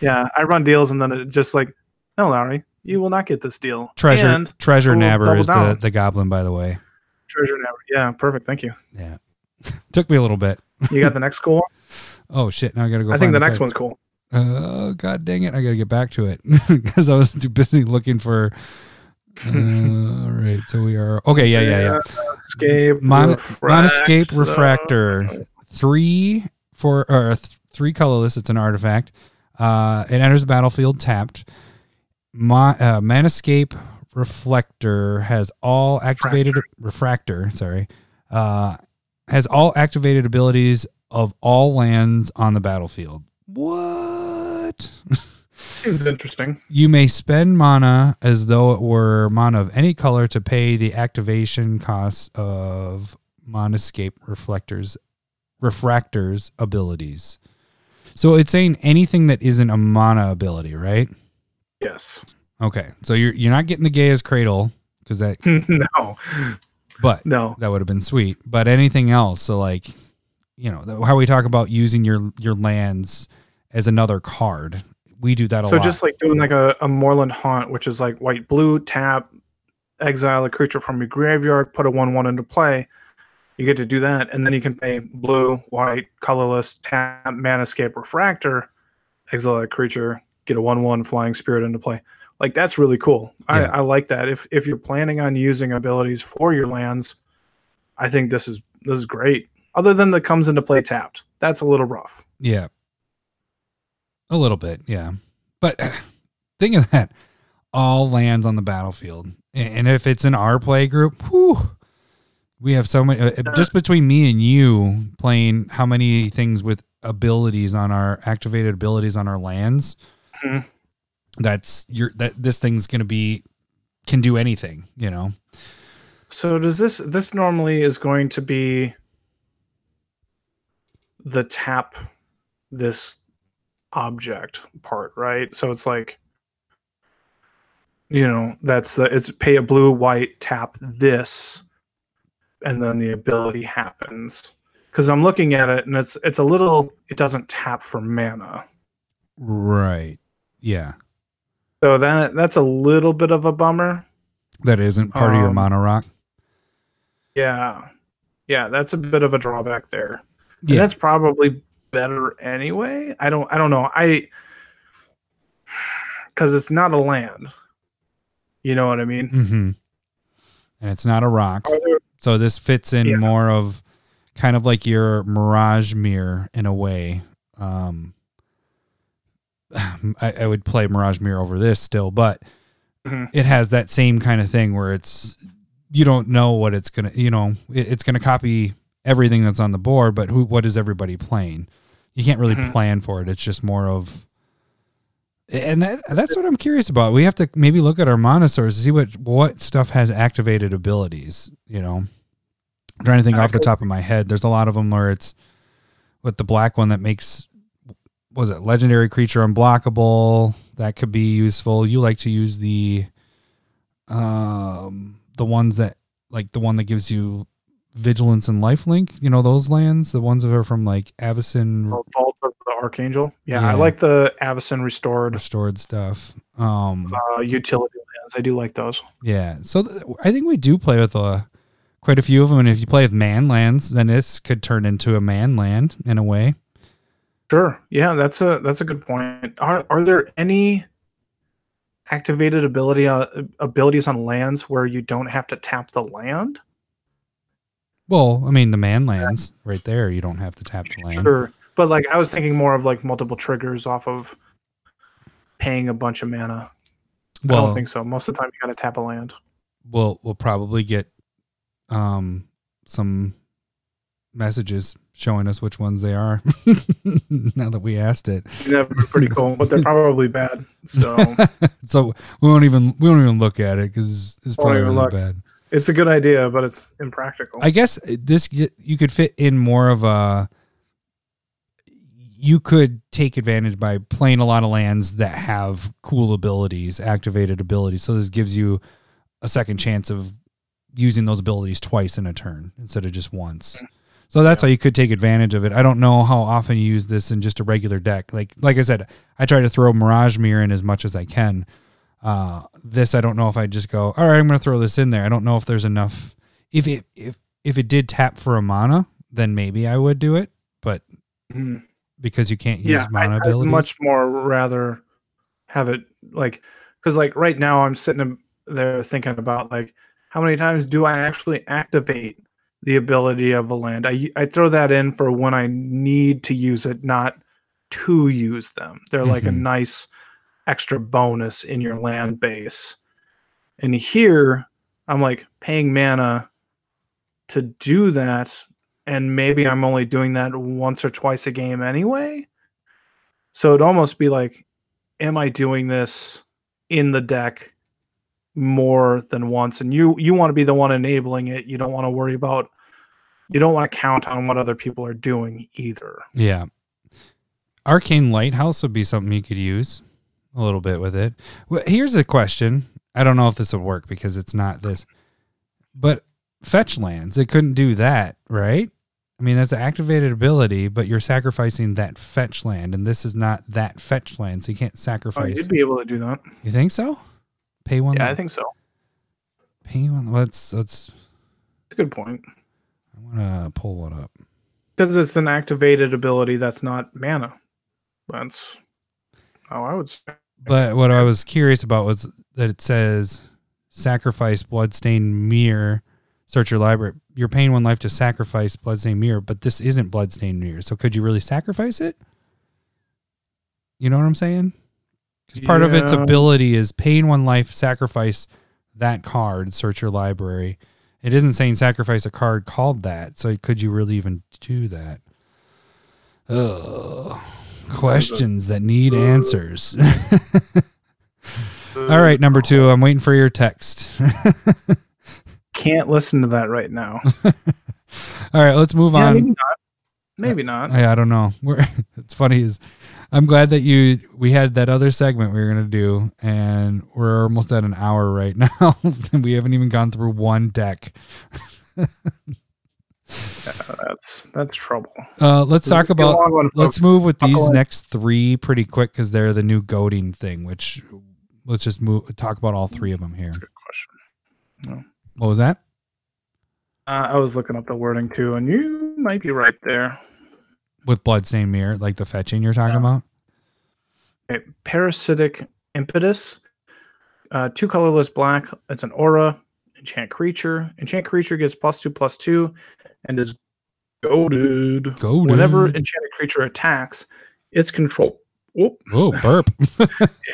yeah, I run deals, and then it just like, no, Larry, you will not get this deal. treasure and treasure nabber is the, down. the goblin, by the way. treasure nabber. Yeah, perfect. Thank you. Yeah, [laughs] took me a little bit. You got the next goal. [laughs] Oh shit! Now I gotta go. I think find the next one's cool. Oh god dang it! I gotta get back to it [laughs] because I was too busy looking for. Uh, all right, so we are okay. Yeah, yeah, yeah. Escape. Mon- refract, Manascape uh, Refractor, three for or th- three colorless. It's an artifact. Uh, it enters the battlefield tapped. Mon- uh, Reflector has all activated refractor. Sorry, uh, has all activated abilities of all lands on the battlefield. What? [laughs] Seems interesting. You may spend mana as though it were mana of any color to pay the activation costs of Manascape Reflectors Refractors abilities. So it's saying anything that isn't a mana ability, right? Yes. Okay. So you're you're not getting the Gaea's Cradle because that [laughs] no. but No. that would have been sweet. But anything else, so like you know, how we talk about using your your lands as another card. We do that a So lot. So just like doing like a, a Moorland Haunt, which is like white blue, tap, exile a creature from your graveyard, put a one one into play. You get to do that, and then you can pay blue, white, colorless, tap, Manascape, Refractor, exile a creature, get a one one flying spirit into play. Like that's really cool. I, Yeah. I like that. If if you're planning on using abilities for your lands, I think this is this is great. Other than that comes into play tapped. That's a little rough. Yeah. A little bit, yeah. But [clears throat] think of that. All lands on the battlefield. And if it's in our play group, whew, we have so many. uh, Just between me and you playing how many things with abilities on our activated abilities on our lands, Mhm. that's your that this thing's gonna be can do anything, you know. So does this this normally is going to be the tap this object part, right? So it's like you know, that's the it's pay a blue white tap this and then the ability happens. Cuz I'm looking at it and it's it's a little it doesn't tap for mana. Right. Yeah. So that that's a little bit of a bummer. That isn't part of your Um, mana rock. Yeah. Yeah, that's a bit of a drawback there. And Yeah. that's probably better anyway. I don't I don't know. I cuz it's not a land. You know what I mean? Mm-hmm. And it's not a rock. Are there, So this fits in Yeah. more of kind of like your Mirage Mirror in a way. Um, [sighs] I, I would play Mirage Mirror over this still, but Mhm. it has that same kind of thing where it's you don't know what it's gonna, you know, it, it's gonna copy everything that's on the board, but who, what is everybody playing? You can't really Mhm. plan for it. It's just more of, and that, that's what I'm curious about. We have to maybe look at our monosaurs to see what what stuff has activated abilities. You know, I'm trying to think off the top of my head. There's a lot of them where it's with the black one that makes was it legendary creature unblockable that could be useful. You like to use the um the ones that like the one that gives you vigilance and lifelink. You know those lands, the ones that are from like Avacyn Vault of the Archangel. Yeah, Yeah. I like the Avacyn restored restored stuff. Um, uh, utility lands. I do like those. yeah. So th- I think we do play with uh, quite a few of them, and if you play with man lands, then this could turn into a man land in a way. Sure. Yeah, that's a that's a good point. Are are there any activated ability uh, abilities on lands where you don't have to tap the land? Well, I mean the man lands right there. You don't have to tap the land. Sure. But like I was thinking more of like multiple triggers off of paying a bunch of mana. Well, I don't think so. Most of the time you gotta tap a land. we'll we'll probably get um some messages showing us which ones they are. [laughs] now that we asked it, be pretty cool, but they're probably bad. So [laughs] so we won't even we won't even look at it because it's probably really look. bad. it's a good idea, but it's impractical. I guess this you could fit in more of a. You could take advantage by playing a lot of lands that have cool abilities, activated abilities. So this gives you a second chance of using those abilities twice in a turn instead of just once. So that's how you could take advantage of it. I don't know how often you use this in just a regular deck. Like like I said, I try to throw Mirage Mirror in as much as I can. Uh, this I don't know if I just go, all right, I'm going to throw this in there. I don't know if there's enough. If it if if it did tap for a mana, then maybe I would do it. But Mhm. because you can't use yeah, I, mana I'd abilities, much more rather have it like because like right now I'm sitting there thinking about like how many times do I actually activate the ability of a land? I I throw that in for when I need to use it, not to use them. They're like a Mhm. nice extra bonus in your land base. And here I'm like paying mana to do that and maybe I'm only doing that once or twice a game anyway. So it'd almost be like, am I doing this in the deck more than once? And you you want to be the one enabling it. You don't want to worry about you don't want to count on what other people are doing either. yeah. Arcane Lighthouse would be something you could use a little bit with it. Well, here's a question. I don't know if this would work because it's not this, but fetch lands. It couldn't do that, right? I mean, that's an activated ability, but you're sacrificing that fetch land, and this is not that fetch land, so you can't sacrifice Oh, you'd be able to do that. you think so? Pay one. Yeah, I think so. Pay one. Let's let's. It's a good point. I want to pull one up. Because it's an activated ability that's not mana. That's how I would say. But what I was curious about was that it says sacrifice bloodstained mire. Search your library. You're paying one life to sacrifice bloodstained mire, but this isn't bloodstained mire. So could you really sacrifice it? You know what I'm saying? Because part of its ability is paying one life, sacrifice that card, search your library. It isn't saying sacrifice a card called that. So could you really even do that? Ugh. Questions that need answers. [laughs] All right, number two. I'm waiting for your text. [laughs] Can't listen to that right now. [laughs] All right, let's move Yeah, on. maybe not. Maybe not. I, I don't know. We're, it's funny is I'm glad that you we had that other segment we were gonna do, and we're almost at an hour right [laughs] now. and we haven't even gone through one deck. yeah, That's that's trouble. Uh, let's talk about. one, Let's move with these next three pretty quick because they're the new goading thing. Which let's just move talk about all three of them here. Good question. What was that? Uh, I was looking up the wording too, and you might be right there. With bloodstained mire, like the fetching you're talking Yeah. about. Okay, parasitic impetus. Uh, two colorless black. It's an aura. Enchant creature. Enchant creature gets plus two plus two, and is goaded. Goaded. Whenever enchanted creature attacks, its control. Whoop. Oh, burp. [laughs]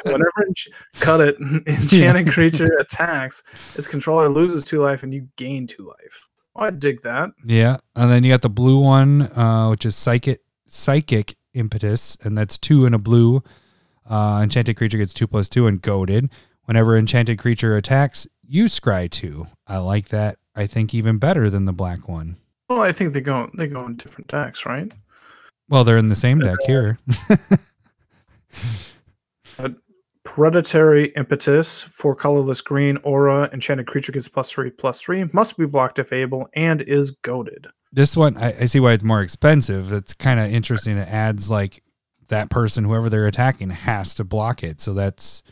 Whenever ench- cut it, [laughs] enchanted creature attacks, its controller loses two life, and you gain two life. I dig that. Yeah, and then you got the blue one, uh, which is psychic psychic impetus, and that's two in a blue. Uh, enchanted creature gets two plus two and goaded. Whenever enchanted creature attacks, you scry two. I like that. I think even better than the black one. Well, I think they go they go in different decks, right? Well, they're in the same deck here. [laughs] Predatory impetus for colorless green aura. Enchanted creature gets plus three plus three. Must be blocked if able, and is goaded. this one, I, I see why it's more expensive. It's kind of interesting. It adds like that person, whoever they're attacking, has to block it. So that's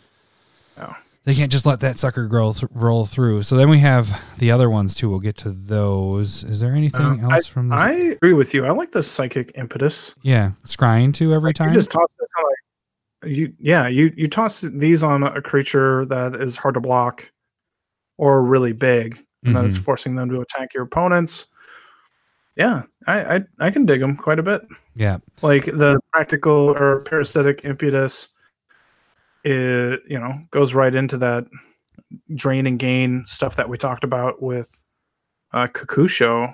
Oh. they can't just let that sucker roll th- roll through. So then we have the other ones too. We'll get to those. Is there anything Um, else from this? I agree with you. I like the psychic impetus. yeah, scrying too every time. You just toss this on like you. Yeah, you you toss these on a creature that is hard to block, or really big, and then it's forcing them to attack your opponents. Yeah, I I, I can dig them quite a bit. yeah, like the practical or parasitic impetus it you know goes right into that drain and gain stuff that we talked about with uh Kokusho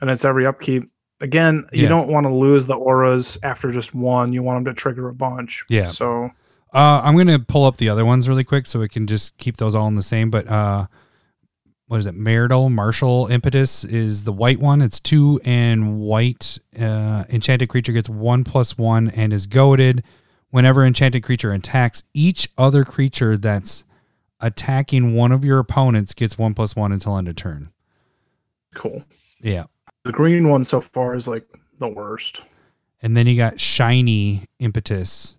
and it's every upkeep again you Yeah. don't want to lose the auras after just one you want them to trigger a bunch Yeah. so Uh, I'm gonna pull up the other ones really quick so we can just keep those all in the same. But uh, what is it? Marital Martial Impetus is the white one. It's two and white. Uh, enchanted creature gets one plus one and is goaded. Whenever enchanted creature attacks, each other creature that's attacking one of your opponents gets one plus one until end of turn. cool Yeah. The green one so far is like the worst And then you got shiny impetus,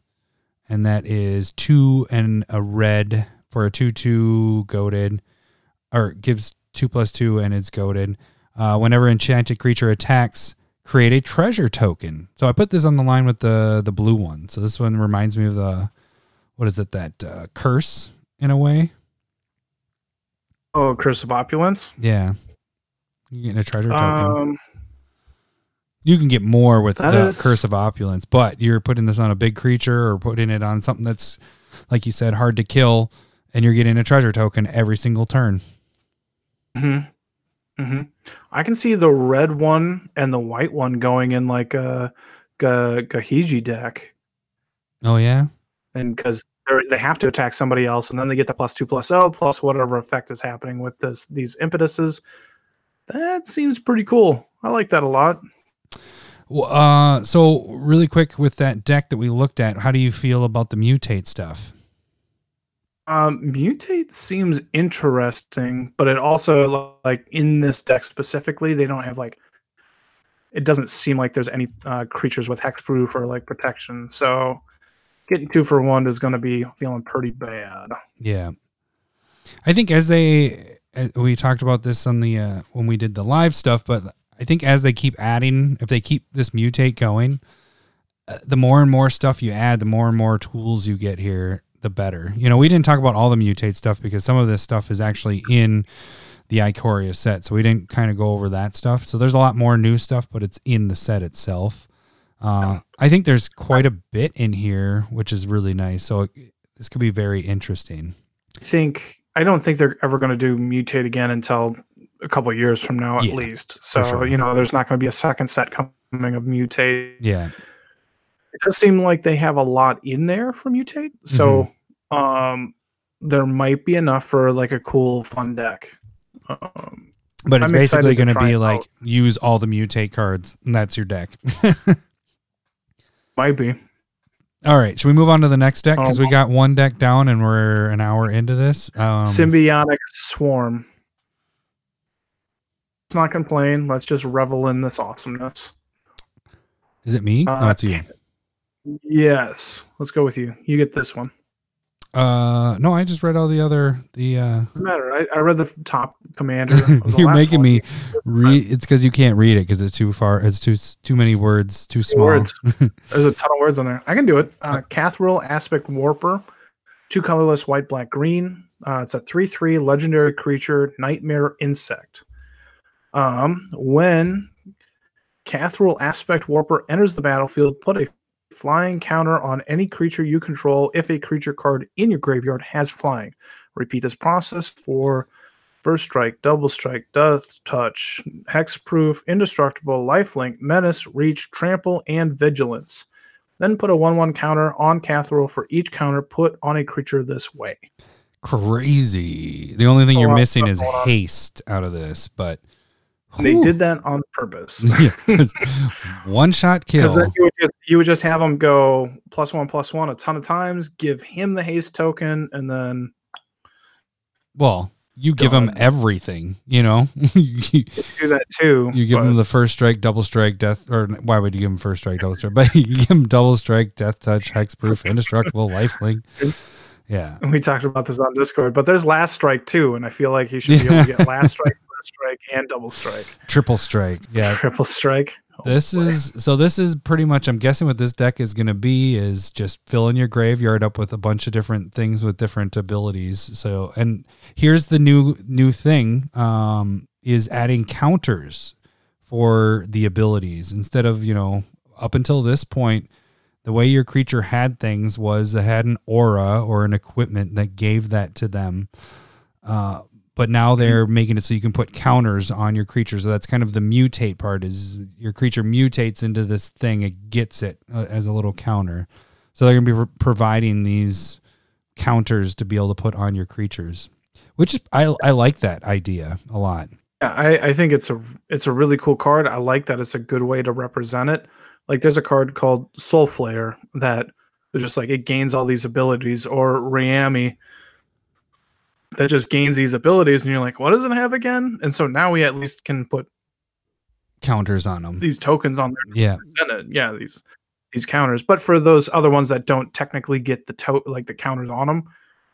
and that is two and a red for a two-two goaded, or gives two plus two and it's goaded. Uh, whenever enchanted creature attacks, create a treasure token. So I put this on the line with the the blue one. So this one reminds me of the what is it that uh, curse in a way? oh curse of opulence Yeah, you getting a treasure token. um You can get more with the is- curse of opulence, but you're putting this on a big creature or putting it on something that's, like you said, hard to kill, and you're getting a treasure token every single turn. hmm hmm I can see the red one and the white one going in like a Ga- Gahiji deck, Oh yeah, and because they have to attack somebody else, and then they get the plus two plus oh plus whatever effect is happening with this these impetuses. That seems pretty cool. I like that a lot. Well, Uh, so really quick with that deck that we looked at, how do you feel about the mutate stuff? Um, mutate seems interesting, but it also like in this deck specifically, they don't have like. It doesn't seem like there's any uh, creatures with hexproof or like protection. So, getting two for one is going to be feeling pretty bad. Yeah, I think as they we talked about this on the uh, when we did the live stuff, but I think as they keep adding, if they keep this mutate going, uh, the more and more stuff you add, the more and more tools you get here, the better. You know, we didn't talk about all the mutate stuff because some of this stuff is actually in the Ikoria set, so we didn't kind of go over that stuff. So there's a lot more new stuff, but it's in the set itself. Uh, I think there's quite a bit in here, which is really nice. So it, this could be very interesting. I think I don't think they're ever going to do mutate again until a couple of years from now, at Yeah, least. So sure. you know, there's not going to be a second set coming of mutate. Yeah. It does seem like they have a lot in there for mutate, so um, there might be enough for like a cool, fun deck. Um, But it's I'm basically going to be like out. use all the mutate cards, and that's your deck. [laughs] might be. All right. Should we move on to the next deck? Because we Um, got one deck down and we're an hour into this. Um, Symbiotic Swarm. Let's not complain. Let's just revel in this awesomeness. is it me? Uh, no, it's you. Yes. Let's go with you. You get this one. Uh, no, I just read all the other the. uh Doesn't matter. I, I read the top commander. [laughs] the You're making me read. It's because you can't read it because it's too far. It's too too many words. Too small. Words. [laughs] There's a ton of words on there. I can do it. Uh, Kathril Aspect Warper, two colorless, white, black, green. Uh, it's a three-three legendary creature, Nightmare Insect. Um, when Kathril Aspect Warper enters the battlefield, put a flying counter on any creature you control if a creature card in your graveyard has flying. Repeat this process for First Strike, Double Strike, Death Touch, Hexproof, Indestructible, Lifelink, Menace, Reach, Trample, and Vigilance. Then put a 1 1 counter on Kathril for each counter put on a creature this way. Crazy. The only thing you're missing is haste out of this, but They did that on purpose. [laughs] Yeah, one shot [laughs] kill. Because you would, just, you would just have him go plus one, plus one a ton of times, give him the haste token, and then Well, you give him everything. You know, [laughs] you do that too. you give him the first strike, double strike, death. Or why would you give him first strike, double strike? But you give him double strike, death touch, hexproof, indestructible, lifelink. Yeah. And we talked about this on Discord, but there's last strike too, and I feel like he should be able to get last strike, strike, and double strike. Triple strike. Yeah. Triple strike. Oh, This boy. is so. This is pretty much. I'm guessing what this deck is going to be is just filling your graveyard up with a bunch of different things with different abilities. So, and here's the new new thing: um, is adding counters for the abilities instead of you know up until this point. The way your creature had things was it had an aura or an equipment that gave that to them. Uh, but now they're making it so you can put counters on your creature. So that's kind of the mutate part is your creature mutates into this thing, it gets it uh, as a little counter. So they're going to be pro- providing these counters to be able to put on your creatures, which is, I, I like that idea a lot. Yeah, I, I think it's a it's a really cool card. I like that it's a good way to represent it. Like there's a card called Soulflayer that is just like it gains all these abilities, or Rayami that just gains these abilities, and you're like, what does it have again? And so now we at least can put Counters on them. these tokens on there Yeah. to represent it. Yeah, these these counters. But for those other ones that don't technically get the to- like the counters on them,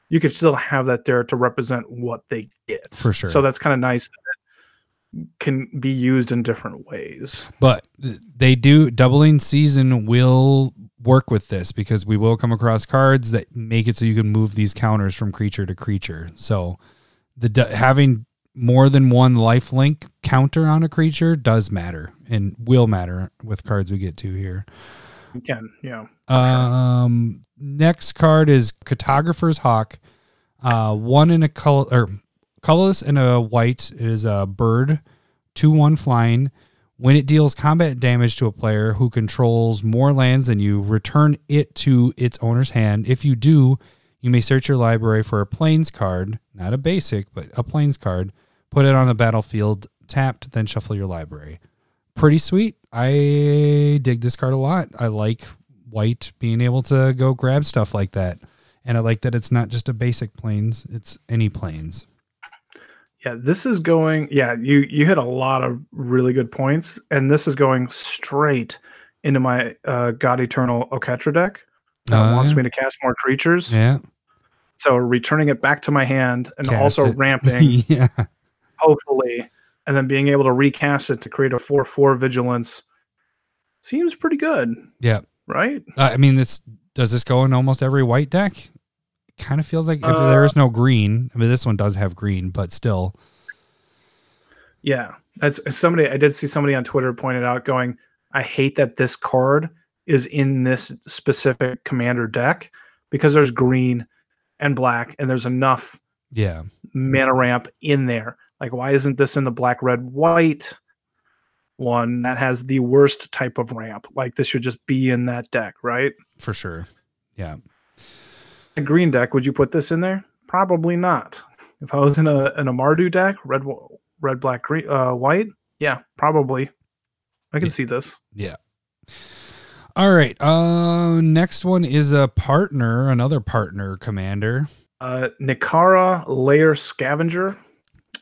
you could still have that there to represent what they get. For sure. So that's kind of nice that it can be used in different ways. But uh, they do doubling season will work with this because we will come across cards that make it so you can move these counters from creature to creature. So the having more than one life link counter on a creature does matter and will matter with cards we get to here. You can, yeah. Um, next card is Cartographer's Hawk. Uh, one in a color or colorless and a white is a bird, two one flying. When it deals combat damage to a player who controls more lands than you, return it to its owner's hand. If you do, you may search your library for a plains card, not a basic, but a plains card. Put it on the battlefield, tapped, then shuffle your library. Pretty sweet. I dig this card a lot. I like white being able to go grab stuff like that. And I like that it's not just a basic plains, it's any plains. Yeah, this is going yeah, you you hit a lot of really good points and this is going straight into my uh God Eternal Oketra deck. That Uh, wants me to cast more creatures. Yeah. So returning it back to my hand and Cast also it. [laughs] ramping yeah. hopefully, and then being able to recast it to create a 4 4 vigilance seems pretty good, Yeah. right? Uh, I mean, this does this go in almost every white deck? Kind of feels like if Uh, there is no green. I mean, this one does have green, but still. Yeah. That's somebody I did see somebody on Twitter pointed out going, I hate that this card is in this specific commander deck because there's green and black and there's enough Yeah. mana ramp in there. Like, why isn't this in the black, red, white one that has the worst type of ramp? Like, this should just be in that deck, right? For sure. Yeah. A green deck, would you put this in there? Probably not. If I was in a in a Mardu deck, red, red, black, green, uh, white, yeah, probably. I can Yeah. see this. Yeah. All right. Uh next one is a partner, another partner commander. Uh, Nikara Lair Scavenger,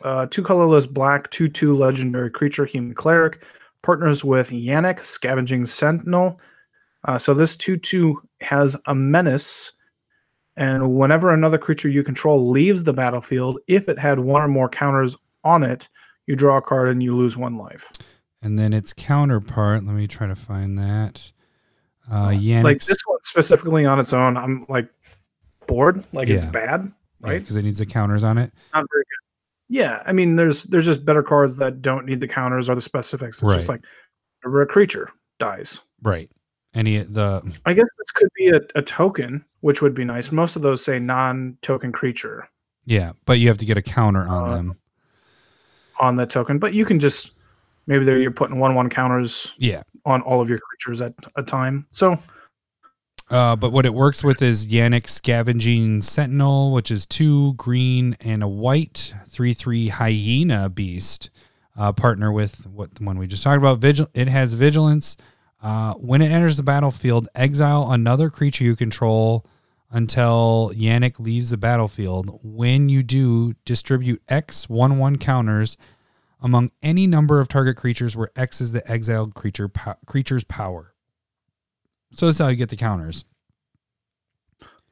uh, two colorless black, two two legendary creature, human cleric, partners with Yannik Scavenging Sentinel. Uh, so this two two has a menace, and whenever another creature you control leaves the battlefield, if it had one or more counters on it, you draw a card and you lose one life. And then its counterpart, let me try to find that. Uh Yannik's, Like this one specifically on its own, I'm like bored. Like it's bad, right? because it needs the counters on it. not very good. Yeah, I mean, there's there's just better cards that don't need the counters or the specifics. It's just like a creature dies. Right. Any the I guess this could be a, a token, which would be nice. Most of those say non-token creature yeah, but you have to get a counter on Uh, them. on the token, but you can just maybe there you're putting one one counters Yeah. on all of your creatures at a time. So Uh, but what it works with is Yannik Scavenging Sentinel, which is two green and a white, three three hyena beast. Uh, partner with what the one we just talked about. Vigil. It has vigilance. Uh, when it enters the battlefield, exile another creature you control until Yannik leaves the battlefield. When you do, distribute X one one counters among any number of target creatures where X is the exiled creature po- creature's power. So that's how you get the counters.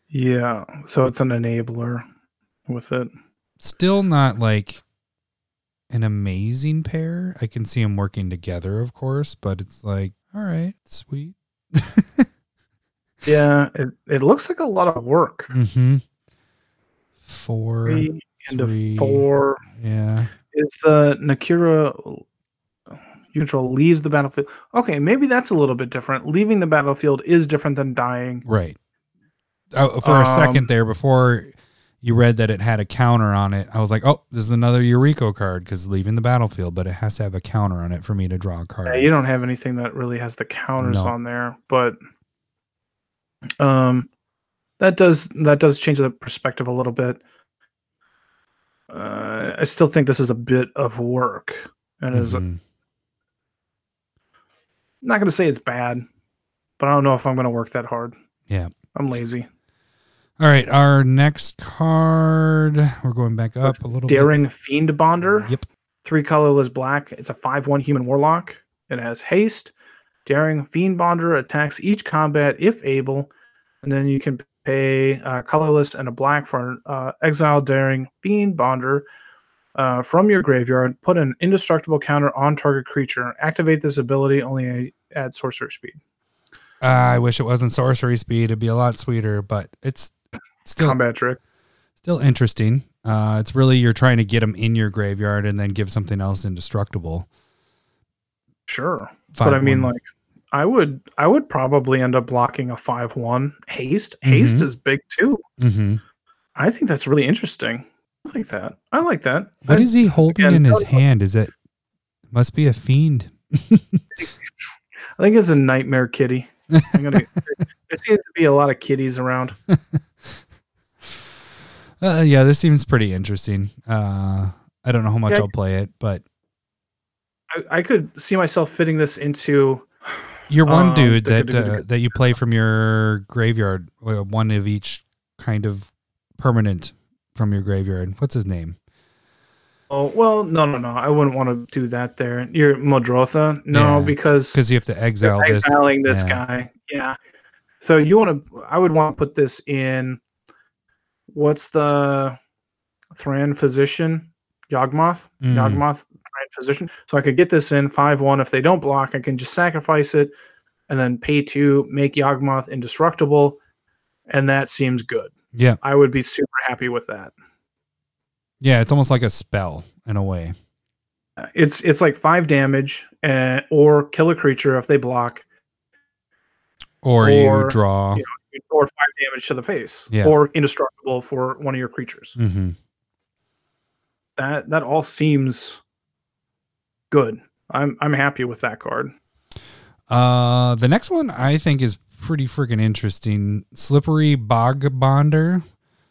yeah, so it's an enabler with it. Still not like an amazing pair. I can see them working together, of course, but it's like, all right, sweet. [laughs] Yeah, it, it looks like a lot of work. Mm-hmm. Four. Three into three. four. Yeah. is the Nikara control leaves the battlefield. Okay, maybe that's a little bit different. Leaving the battlefield is different than dying. Right. Uh, for a Um, second there, before you read that it had a counter on it, I was like, oh, this is another Yuriko card because leaving the battlefield, but it has to have a counter on it for me to draw a card. Yeah, you don't have anything that really has the counters No. on there, but um, that does that does change the perspective a little bit. Uh, I still think this is a bit of work, and is Mhm. not going to say it's bad, but I don't know if I'm going to work that hard. Yeah. I'm lazy. All right, our next card. We're going back up a little Daring Fiendbonder. Yep. Three colorless black. It's a 5 1 human warlock. It has haste. Daring Fiendbonder attacks each combat if able. And then you can pay uh, colorless and a black for uh, exile Daring Fiendbonder uh, from your graveyard. Put an indestructible counter on target creature. Activate this ability only at sorcerer speed. bit. I wish it wasn't sorcery speed. It'd be a lot sweeter, but it's still Combat trick. still interesting. Uh, it's really you're trying to get them in your graveyard and then give something else indestructible. Sure. Five, but I mean, one. like, I would, I would probably end up blocking a five-one haste. Haste Mhm. is big too. Mm-hmm. I think that's really interesting. I like that. I like that. What I, is he holding again, in his hand? Is it must be a fiend? [laughs] I think it's a nightmare kitty. [laughs] I'm gonna, [laughs] there seems to be a lot of kitties around. Uh, yeah, this seems pretty interesting. Uh, I don't know how much Yeah. I'll play it, but I, I could see myself fitting this into. you're one Um, dude that uh, that you play from your graveyard, uh, one of each kind of permanent from your graveyard. What's his name? Oh well, no, no, no. I wouldn't want to do that. There, you're Muldrotha. No, Yeah, because Because you have to exile this. exiling this yeah. guy. Yeah. So you want to? I would want to put this in. What's the Thran physician? Yawgmoth. Mm. Yawgmoth Thran physician. So I could get this in five one. If they don't block, I can just sacrifice it, and then pay two, make Yawgmoth indestructible, and that seems good. Yeah, I would be super happy with that. yeah, it's almost like a spell in a way. It's it's like five damage, uh, or kill a creature if they block, Or, Or, you draw. you or five damage to the face, Yeah. or indestructible for one of your creatures. hmm That that all seems good. I'm I'm happy with that card. Uh, the next one I think is pretty freaking interesting. Slippery Bogbonder.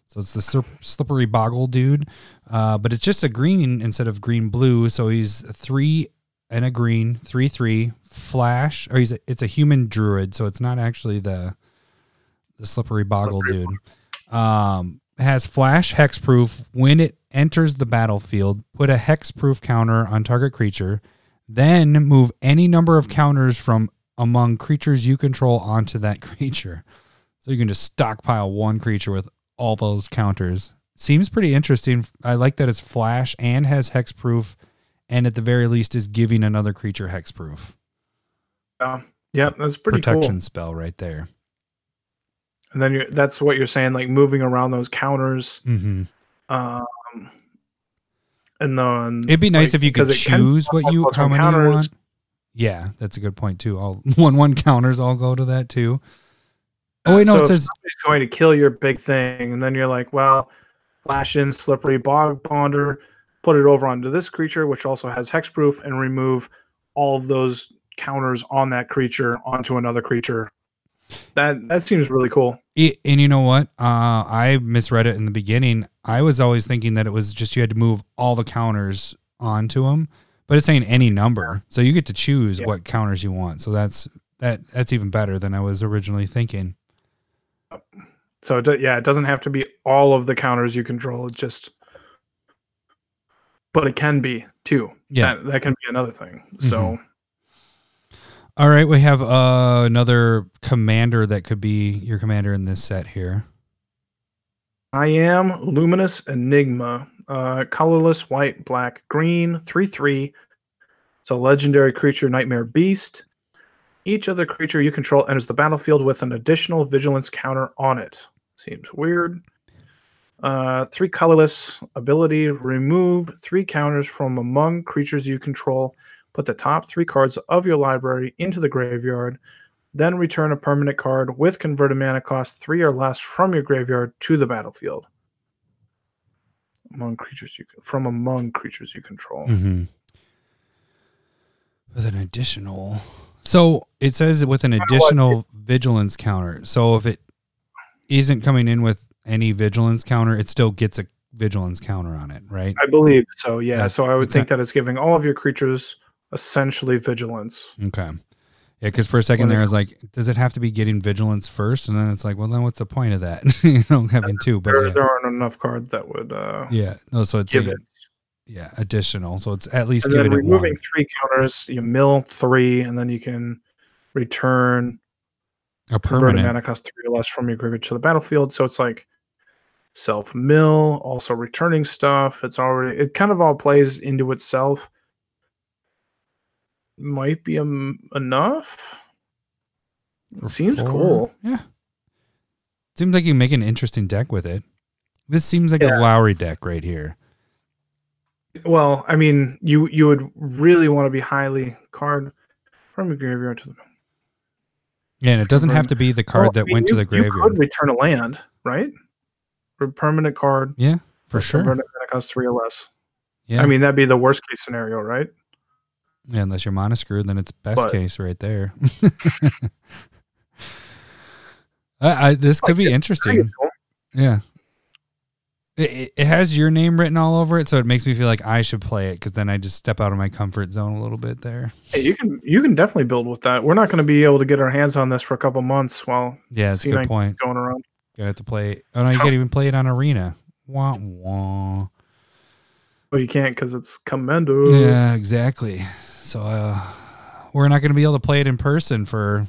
So it's the sir- slippery boggle dude, uh, but it's just a green instead of green blue. So he's three and a green, three three flash. Or he's a, it's a human druid, so it's not actually the the slippery boggle Slippery dude. Um, has flash hexproof. When it enters the battlefield, put a hexproof counter on target creature. Then move any number of counters from among creatures you control onto that [laughs] creature. So you can just stockpile one creature with all those counters. Seems pretty interesting. I like that it's flash and has hexproof, and at the very least is giving another creature hexproof. Yeah, yeah, that's pretty Protection cool. spell right there. And then you're, that's what you're saying, like moving around those counters. hmm Um, and then It'd be nice like, if you could because it can choose what you how many counters. you want. Yeah, that's a good point too. All [laughs] one one counters all go to that too. Oh wait, no, so it says somebody's going to kill your big thing, and then you're like, well, flash in slippery bogbonder, put it over onto this creature, which also has hexproof, and remove all of those counters on that creature onto another creature. That that seems really cool. It, and you know what? Uh, I misread it in the beginning. I was always thinking that it was just you had to move all the counters onto them, but it's saying any number, so you get to choose Yeah. what counters you want. So that's that. That's even better than I was originally thinking. So it, yeah, it doesn't have to be all of the counters you control. It's just, but it can be too. Yeah. that, that can be another thing. So All right, we have uh, another commander that could be your commander in this set here. Tayam Luminous Enigma, uh, colorless, white, black, green, 3 3. It's a legendary creature, Nightmare Beast. Each other creature you control enters the battlefield with an additional vigilance counter on it. Seems weird. Uh, three colorless ability remove three counters from among creatures you control. Put the top three cards of your library into the graveyard. Then return a permanent card with converted mana cost three or less from your graveyard to the battlefield. Among creatures you from among creatures you control. Mm-hmm. With an additional, so it says with an additional vigilance counter. So if it isn't coming in with any vigilance counter, it still gets a vigilance counter on it, right? I believe so. Yeah. Yeah, so I would it's think that it's giving all of your creatures essentially vigilance. Okay. Yeah, because for a second there, I was like, does it have to be getting vigilance first? And then it's like, well, then what's the point of that? [laughs] you know, having two, but There, yeah. there aren't enough cards that would uh, yeah. No, so it's give a- it. yeah additional. So it's at least And then removing three counters, you mill three, and then you can return A permanent. mana cost three or less from your graveyard to the battlefield. So it's like self mill, also returning stuff. It's already it kind of all plays into itself. Might be um, enough. for Seems four. cool. Yeah. Seems like you make an interesting deck with it. This seems like Yeah. a Lowry deck right here. Well, I mean, you you would really want to be highly card from your graveyard to the Yeah, and it doesn't have to be the card Well, I that mean, went you- to the graveyard. You could return a land, right? For permanent card, yeah, for sure. Converted mana cost three or less. Yeah. I mean, that'd be the worst case scenario, right? Yeah, unless you're mono screwed, then it's best But- case right there. [laughs] I, I, this could be interesting. Yeah. It, it- has your name written all over it, so it makes me feel like I should play it because then I just step out of my comfort zone a little bit there. Hey, you can you can definitely build with that. We're not going to be able to get our hands on this for a couple months while Yeah, that's a C9 good point. going around. Gonna have to play. Oh no, you can't even play it on Arena. Wah wah. But you can't because it's commando. Yeah, exactly. So uh, we're not going to be able to play it in person for.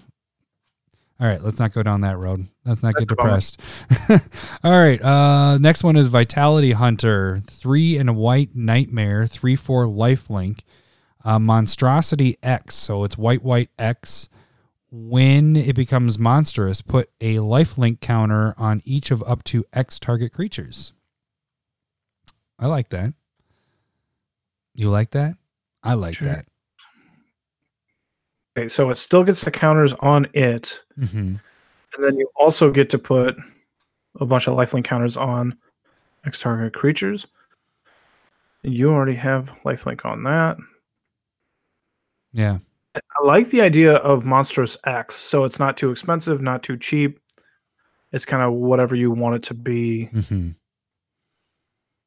All right, let's not go down that road. Let's not get That's a depressed. [laughs] All right, uh, next one is Vitality Hunter, three and a white nightmare, three four lifelink, uh, monstrosity X. So it's white white X. When it becomes monstrous, put a lifelink counter on each of up to X target creatures. I like that. You like that? I like Sure. that. Okay, so it still gets the counters on it, hmm and then you also get to put a bunch of lifelink counters on X target creatures. You already have lifelink on that. Yeah. I like the idea of Monstrous X, so it's not too expensive, not too cheap. It's kind of whatever you want it to be. hmm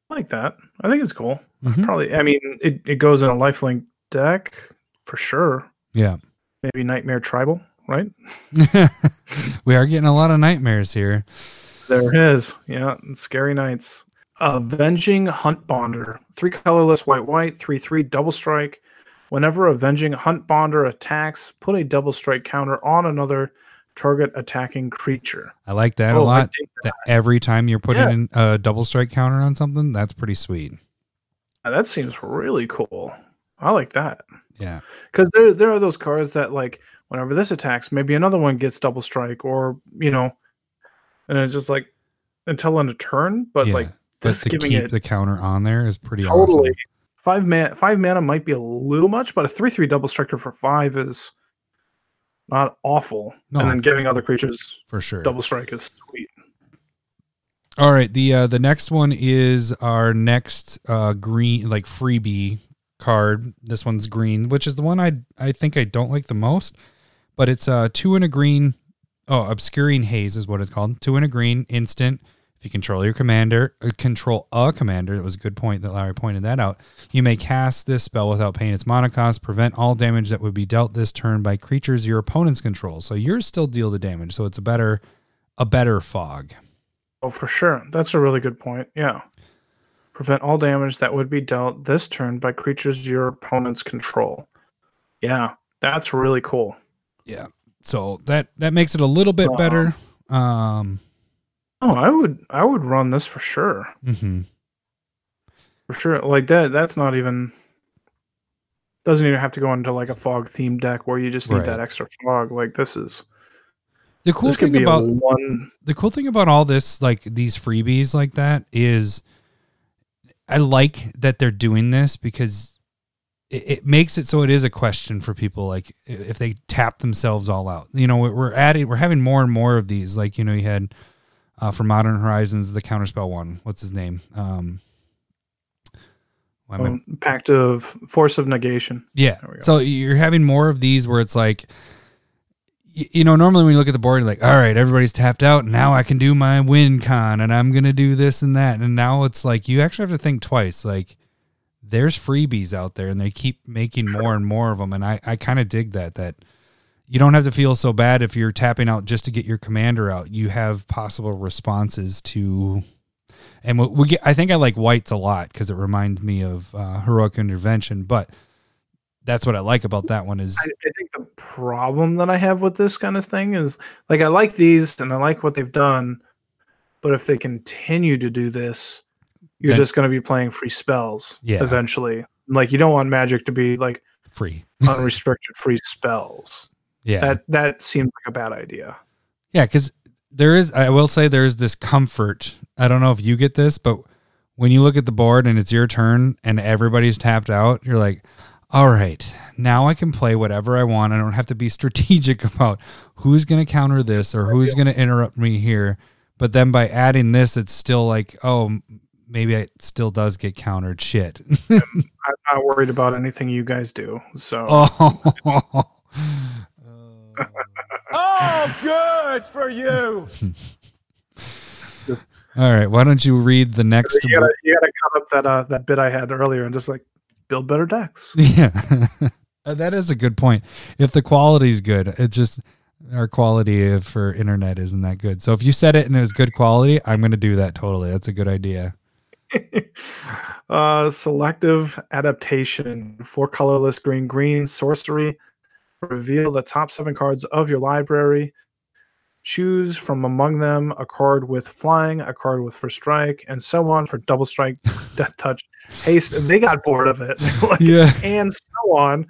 like that. I think it's cool. Mhm. Probably, I mean, it, it goes in a lifelink deck for sure. Yeah. Maybe Nightmare Tribal, right? [laughs] we are getting a lot of nightmares here. There is. Yeah, Scary Nights. Avenging Huntbonder. Three colorless white white, three three double strike. Whenever Avenging Huntbonder attacks, put a double strike counter on another target attacking creature. I like that a Oh, I lot. think That every time you're putting Yeah. in a double strike counter on something, that's pretty sweet. that, that seems really cool. I like that. Yeah. Because there there are those cards that like whenever this attacks, maybe another one gets double strike, or you know, and it's just like until end of turn. But yeah. like but this to giving keep it the counter on there is pretty totally awesome. five man five mana might be a little much, but a three three double striker for five is not awful. No. And then giving other creatures For sure. double strike is sweet. All right, the uh, the next one is our next uh, green like freebie card. This one's green, which is the one I I think I don't like the most, but it's uh two and a green. Oh, obscuring haze is what it's called. Two and a green instant. If you control your commander, uh, control a commander. That was a good point that Larry pointed that out. You may cast this spell without paying its mana cost. Prevent all damage that would be dealt this turn by creatures your opponents control. So yours still deal the damage. So it's a better a better fog. Oh, for sure. That's a really good point. Yeah. Prevent all damage that would be dealt this turn by creatures your opponents control. Yeah, that's really cool. Yeah. So that that makes it a little bit Wow. better. Um Oh, I would I would run this for sure. mhm. For sure. Like that that's not even doesn't even have to go into like a fog themed deck where you just need Right. that extra fog. Like this is The cool thing about one the cool thing about all this like these freebies like that is I like that they're doing this because it, it makes it so it is a question for people like if they tap themselves all out. You know, we're- adding we're having more and more of these like you know you had uh, for Modern Horizons the counterspell one. What's his name? Um am I um, pact of force of negation. Yeah. There we go. So you're having more of these where it's like, you know, normally when you look at the board, you're like, all right, everybody's tapped out. Now I can do my win con and I'm going to do this and that. And now it's like, you actually have to think twice. Like, there's freebies out there and they keep making more and more of them. And I, I kind of dig that, that you don't have to feel so bad if you're tapping out just to get your commander out. You have possible responses to. And we, we get, I think I like whites a lot because it reminds me of uh, heroic intervention, but that's what I like about that one is I, I think the problem that I have with this kind of thing is like I like these and I like what they've done, but if they continue to do this, you're Then- just going to be playing free spells Yeah. eventually. Like you don't want magic to be like free. [laughs] unrestricted free spells. Yeah. That that seems like a bad idea. yeah, because there is I will say there is this comfort. I don't know if you get this, but when you look at the board and it's your turn and everybody's tapped out, you're like, all right, now I can play whatever I want. I don't have to be [laughs] strategic about who's going to counter this or who's going to interrupt me here. But then by adding this, it's still like, oh, maybe it still does get countered. Shit. [laughs] I'm not worried about anything you guys do. So [laughs] oh. Oh, good for you. All right. Why don't you read the next? you gotta you gotta cut up that uh that bit I had earlier and just like build better decks. [laughs] Yeah. Uh, that is a good point. If the quality's good, it just our quality for internet isn't that good. So if you said it and it was good quality, I'm going to do that totally. That's a good idea. [laughs] uh, selective adaptation for colorless green green sorcery. Reveal the top seven cards of your library. Choose from among them a card with flying, a card with first strike, and so on for double strike, [laughs] death touch, haste. And they got bored of it, [laughs] Like, Yeah. and so on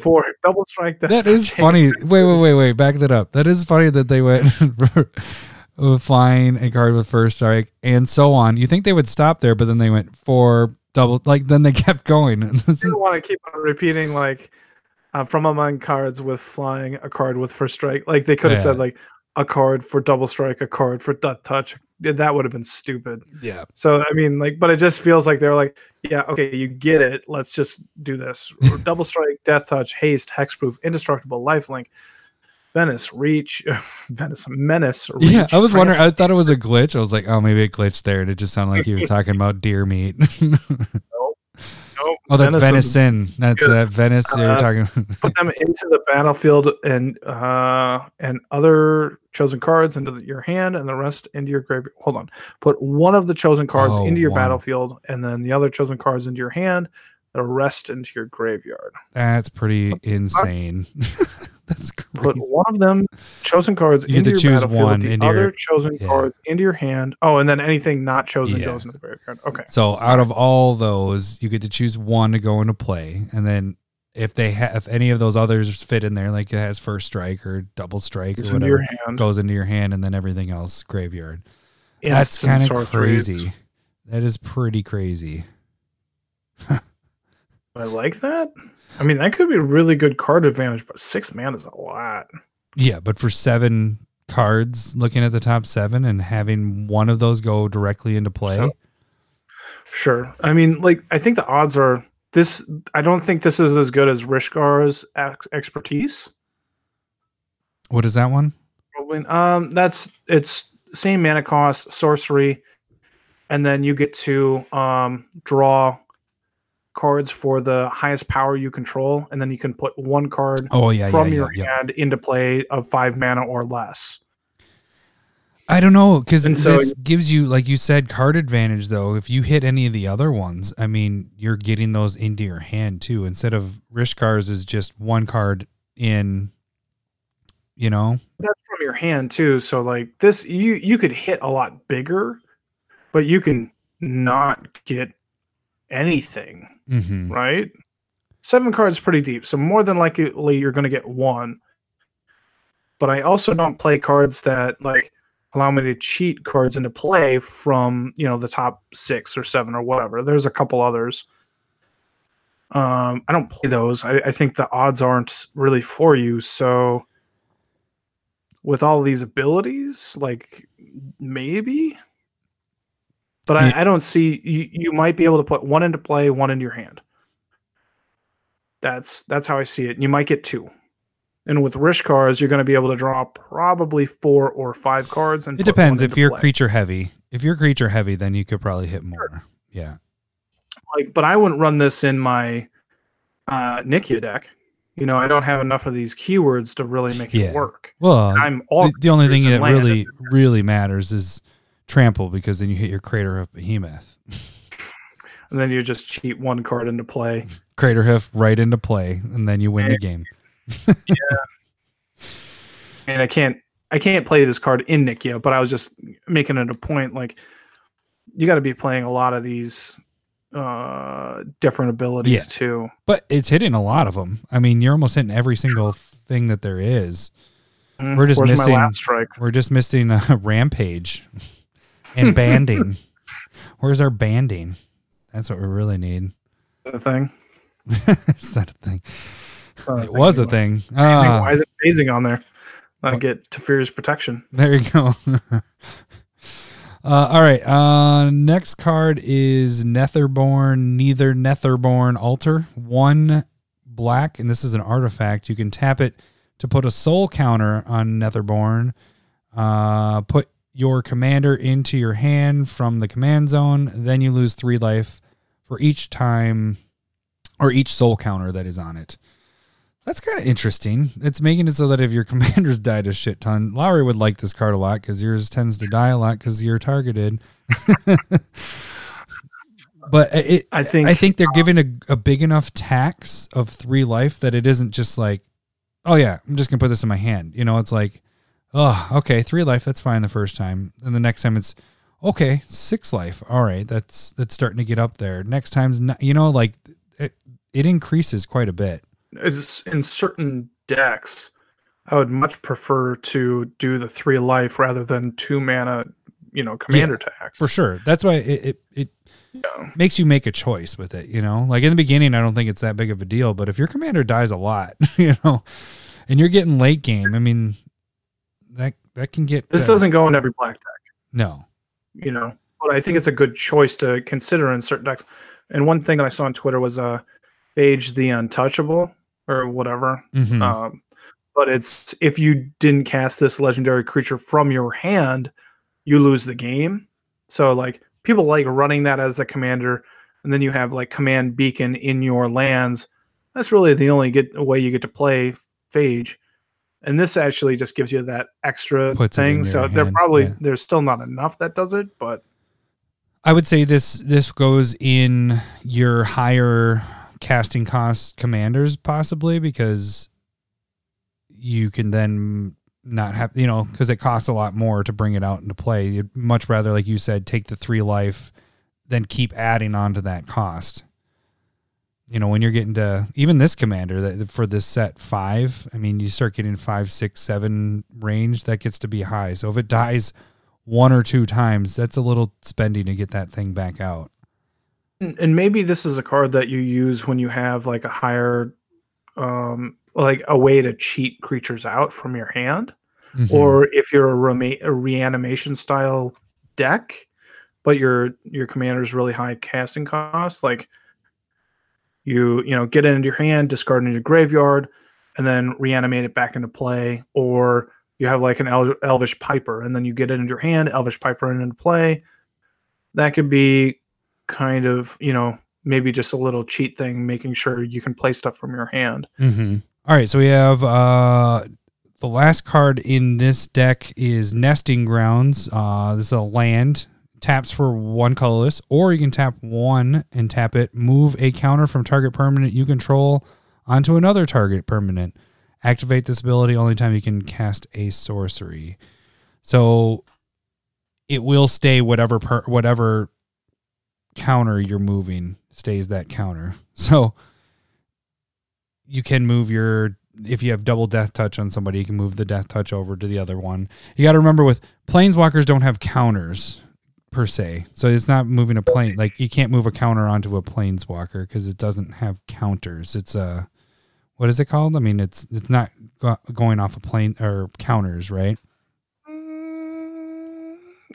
for double strike. That is funny. Wait, wait, wait, wait. Back that up. That is funny that they went [laughs] flying a card with first strike and so on. You think they would stop there, but then they went for double like then they [laughs] kept going. Don't want to keep on repeating like uh, from among cards with flying, a card with first strike. Like they could have Yeah. said like a card for double strike, a card for death touch. That would have been stupid. yeah. So I mean, like, but it just feels like they're like, yeah, okay, you get it. Let's just do this. [laughs] Double strike, death touch, haste, hexproof, indestructible, lifelink, Venice, reach, [laughs] Venice, menace. Reach, Yeah, I was wondering. I thought it was a glitch. I was like, oh, maybe it glitched there, and it just sounded like he was [laughs] talking about deer meat. Nope, oh, that's venison. venison. That's Good. uh, Venice. You're Uh, talking. Put them into the battlefield and uh and other chosen cards into the, your hand and the rest into your graveyard. Hold on. Put one of the chosen cards Oh, into your one. battlefield and then the other chosen cards into your hand. The rest into your graveyard. That's pretty insane. [laughs] that's put one of them chosen cards You get into to your choose battlefield, one the into other your- chosen yeah. cards into your hand. Oh, and then anything not chosen Yeah. goes into the graveyard. Okay. So out of all those, you get to choose one to go into play, and then if they have if any of those others fit in there, like it has first strike or double strike It's or whatever, hand. goes into your hand, and then everything else graveyard. That's kind of sorceries. crazy. That is pretty crazy. [laughs] I like that. I mean, that could be a really good card advantage, but six man is a lot. Yeah, but for seven cards, looking at the top seven and having one of those go directly into play, So- Sure. I mean, like, I think the odds are this. I don't think this is as good as Rishkar's ex- expertise. what is that one? Probably. Um, that's it's same mana cost, sorcery, and then you get to um draw cards for the highest power you control, and then you can put one card Oh yeah, from yeah, your yeah, hand into play of five mana or less. I don't know because so- this gives you, like you said, card advantage. Though, if you hit any of the other ones, I mean, you're getting those into your hand too. Instead of Rishkar's is just one card in. You know, That's from your hand too. So like this, you you could hit a lot bigger, but you can not get anything. Mm-hmm. right? Seven cards pretty deep, so more than likely you're going to get one. But I also don't play cards that like allow me to cheat cards into play from you know the top six or seven or whatever. There's a couple others. Um, I don't play those. I, I think the odds aren't really for you. So with all these abilities, like maybe. But. I, I don't see you, you might be able to put one into play, one into your hand. That's that's how I see it. And You might get two. And with Rishkar's, you're going to be able to draw probably four or five cards. And it depends. If you're play. creature heavy, if you're creature heavy, then you could probably hit more. Yeah. like, but I wouldn't run this in my uh, Nikia deck. You know, I don't have enough of these keywords to really make Yeah. it work. Well, I'm all the, the only thing that really really matters is trample because then you hit your Craterhoof Behemoth. and then you just cheat one card into play. Craterhoof right into play, and then you win the game. and I can't I can't play this card in Nikia, but I was just making it a point like you got to be playing a lot of these uh different abilities Yeah. too. But it's hitting a lot of them. I mean, you're almost hitting every single thing that there is. Mm, We're just missing- my last strike. We're just missing a [laughs] rampage and [laughs] banding. Where's our banding? That's what we really need. The [laughs] thing. it's not a thing. Uh, It was a thing. Ah, Why is it phasing on there? I get Teferi's protection. There you go. [laughs] uh, all right. Uh, next card is Netherborn, neither Netherborn altar. One black, and this is an artifact. You can tap it to put a soul counter on Netherborn. Uh, put your commander into your hand from the command zone. Then you lose three life for each time or each soul counter that is on it. That's kind of interesting. It's making it so that if your [laughs] commanders died a shit ton, Lowry would like this card a lot because yours tends to die a lot because you're targeted. [laughs] but it, I think I think they're giving a, a big enough tax of three life that it isn't just like, oh yeah, I'm just gonna put this in my hand. You know, it's like, oh okay, three life, that's fine the first time, and the next time it's okay, six life. All right, that's that's starting to get up there. Next time's not, you know, like it it increases quite a bit. is in certain decks, I would much prefer to do the three life rather than two mana, you know, commander tax. for sure. That's why it, it it Yeah. makes you make a choice with it. You know, like in the beginning, I don't think it's that big of a deal, but if your commander dies a lot, [laughs] you know, and you're getting late game, I mean, that can get This doesn't go in every black deck. no. you know. But I think it's a good choice to consider in certain decks. And one thing that I saw on Twitter was uh Phage the Untouchable or whatever. Mhm. Um, but it's if you didn't cast this legendary creature from your hand, you lose the game. So like people like running that as the commander, and then you have like command beacon in your lands. That's really the only get way you get to play Phage. And this actually just gives you that extra Puts thing. So there hand, probably yeah. there's still not enough that does it, but I would say this this goes in your higher casting cost commanders possibly because you can then not have you know because it costs a lot more to bring it out into play. You'd much rather, like you said, take the three life than keep adding on to that cost. You know, when you're getting to even this commander that for this set five, I mean, you start getting five, six, seven range, that gets to be high. So if it dies one or two times, that's a little spending to get that thing back out. And and maybe this is a card that you use when you have like a higher, um, like a way to cheat creatures out from your hand, Mhm. or if you're a, rema- a reanimation style deck, but your your commander's really high casting cost, like you you know get it into your hand, discard it into your graveyard, and then reanimate it back into play, or you have like an El- Elvish Piper, and then you get it into your hand, Elvish Piper into play. That could be kind of you know maybe just a little cheat thing, making sure you can play stuff from your hand. Mm-hmm. All right, so we have uh the last card in this deck is Nesting Grounds. Uh, this is a land taps for one colorless, or you can tap one and tap it, move a counter from target permanent you control onto another target permanent. Activate this ability only time you can cast a sorcery. So it will stay whatever per, whatever counter you're moving stays that counter. [laughs] So you can move your if you have double death touch on somebody, you can move the death touch over to the other one. You got to remember with planeswalkers don't have counters per se, so it's not moving a plane like you can't move a counter onto a planeswalker because it doesn't have counters. It's a what is it called? I mean, it's it's not go- going off a plane or counters, right?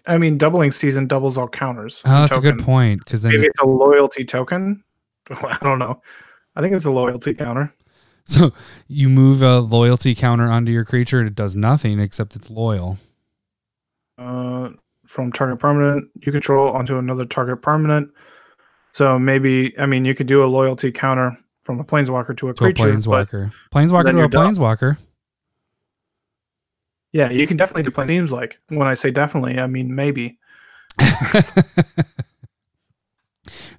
I mean, doubling season doubles all counters. Oh, that's a good point because Maybe it's a loyalty token. [laughs] I don't know. I think it's a loyalty counter. [laughs] so you move a loyalty counter onto your creature and it does nothing except it's loyal. Uh, from target permanent you control onto another target permanent. So maybe I mean you could do a loyalty counter from a planeswalker to a To a creature. but planeswalker, planeswalker to a you're done. planeswalker. yeah, you can definitely do play themes like when I say definitely, I mean maybe. [laughs]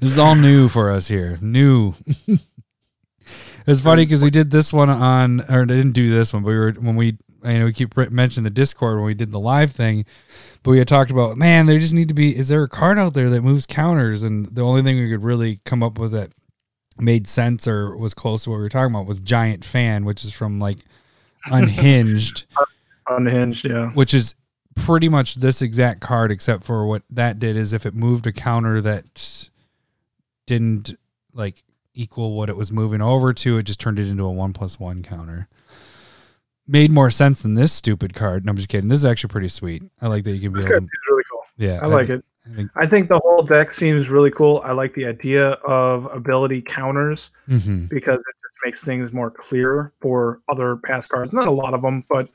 This is all new for us here. New. [laughs] it's funny because we did this one on, or didn't do this one, but we were when we, you know, we keep mentioning the Discord when we did the live thing, but we had talked about, man, there just need to be. Is there a card out there that moves counters? And the only thing we could really come up with that made sense or was close to what we were talking about was Giant Fan, which is from like Unhinged [laughs] Unhinged, yeah. which is pretty much this exact card except for what that did is if it moved a counter that didn't like equal what it was moving over to it just turned it into a one plus one counter made more sense than this stupid card no i'm just kidding this is actually pretty sweet i like that you can be This able card to seems really cool. yeah I like think- it. I think, I think the whole deck seems really cool. I like the idea of ability counters mhm. because it just makes things more clear for other past cards. Not a lot of them, but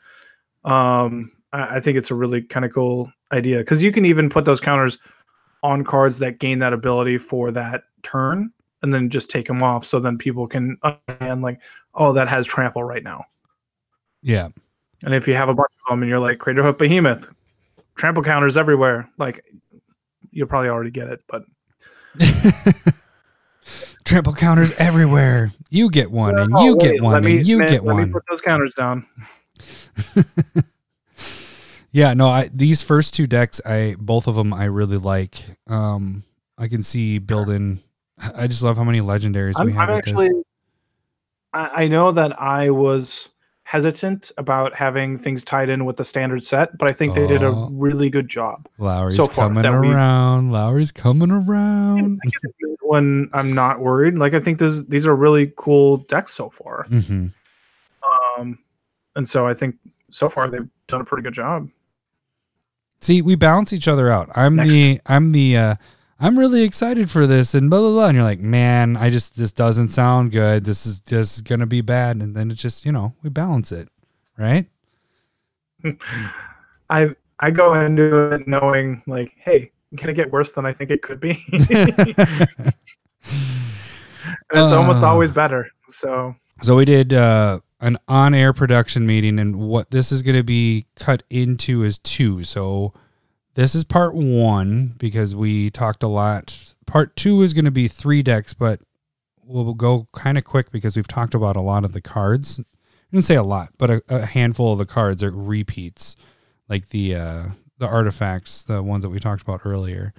um, I, I think it's a really kind of cool idea because you can even put those counters on cards that gain that ability for that turn, and then just take them off. So then people can understand like, oh, that has trample right now. Yeah And if you have a bunch of them and you're like Craterhoof Behemoth, trample counters everywhere, like you'll probably already get it, but [laughs] trample counters everywhere you get one and Oh, you wait, get one me- and you man, get let me one put those counters down. [laughs] Yeah, no, I these first two decks, I both of them I really like. Um, I can see building. I just love how many legendaries we I'm, have. I'm actually. I, I know that I was hesitant about having things tied in with the standard set, but I think they did a Oh. really good job. Lowry's so far coming around. Lowry's coming around. When I'm not worried, like I think this these are really cool decks so far. hmm Um, and so I think so far they've done a pretty good job. See, we balance each other out. I'm Next. the I'm the uh I'm really excited for this and blah blah blah. And you're like, man, I just this doesn't sound good. This is just gonna be bad. And then it just, you know, we balance it. Right? [laughs] I I go into it knowing like, hey, can it get worse than I think it could be? and [laughs] it's almost Uh. always better. So So we did uh, an on-air production meeting, and what this is going to be cut into is two. So this is part one because we talked a lot. Part two is going to be three decks, but we'll go kind of quick because we've talked about a lot of the cards. I didn't say a lot, but a, a handful of the cards are repeats, like the uh, the artifacts, the ones that we talked about earlier.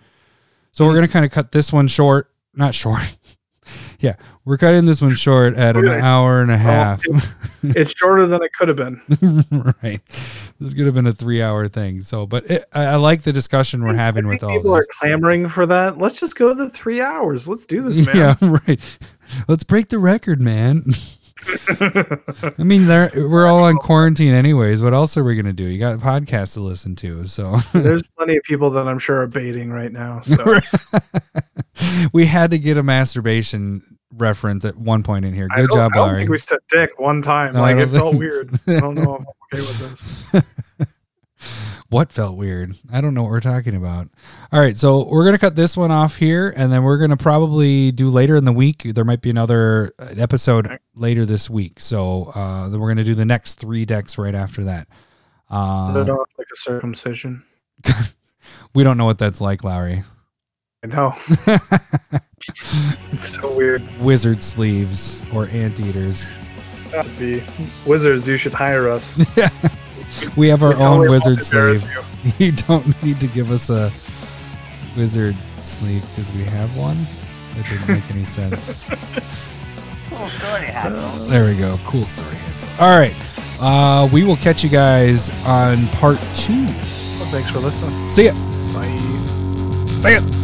So we're going to kind of cut this one short, not short. [laughs] yeah, we're cutting this one short at an hour and a half. it's shorter than it could have been. [laughs] right. This could have been a three hour thing. So, but it, I, I like the discussion we're having with all people are clamoring for that. Let's just go to the three hours. Let's do this, [laughs] man. Yeah, right. Let's break the record, man. [laughs] I mean, there we're all on quarantine anyways. What else are we gonna do? You got podcasts to listen to, so There's plenty of people that I'm sure are baiting right now. So [laughs] we had to get a masturbation reference at one point in here. Good job, I don't Larry. think we said dick one time. No, like it felt weird. I don't know if I'm okay with this. [laughs] What felt weird? I don't know what we're talking about. All right, so we're gonna cut this one off here, and then we're gonna probably do later in the week. There might be another uh, episode later this week, so uh, then we're gonna do the next three decks right after that. Uh, like a circumcision. [laughs] we don't know what that's like, Lowry. I know. [laughs] [laughs] It's so weird. Wizard sleeves or anteaters. To be wizards, you should hire us. [laughs] We have our We own won't wizard embarrass sleeve. you. [laughs] You don't need to give us a wizard sleeve because we have one. That didn't make any sense. Cool story, Hackle. There we go. Cool story hits. All right. Uh, we will catch you guys on part two. Well, thanks for listening. See ya. Bye. See ya.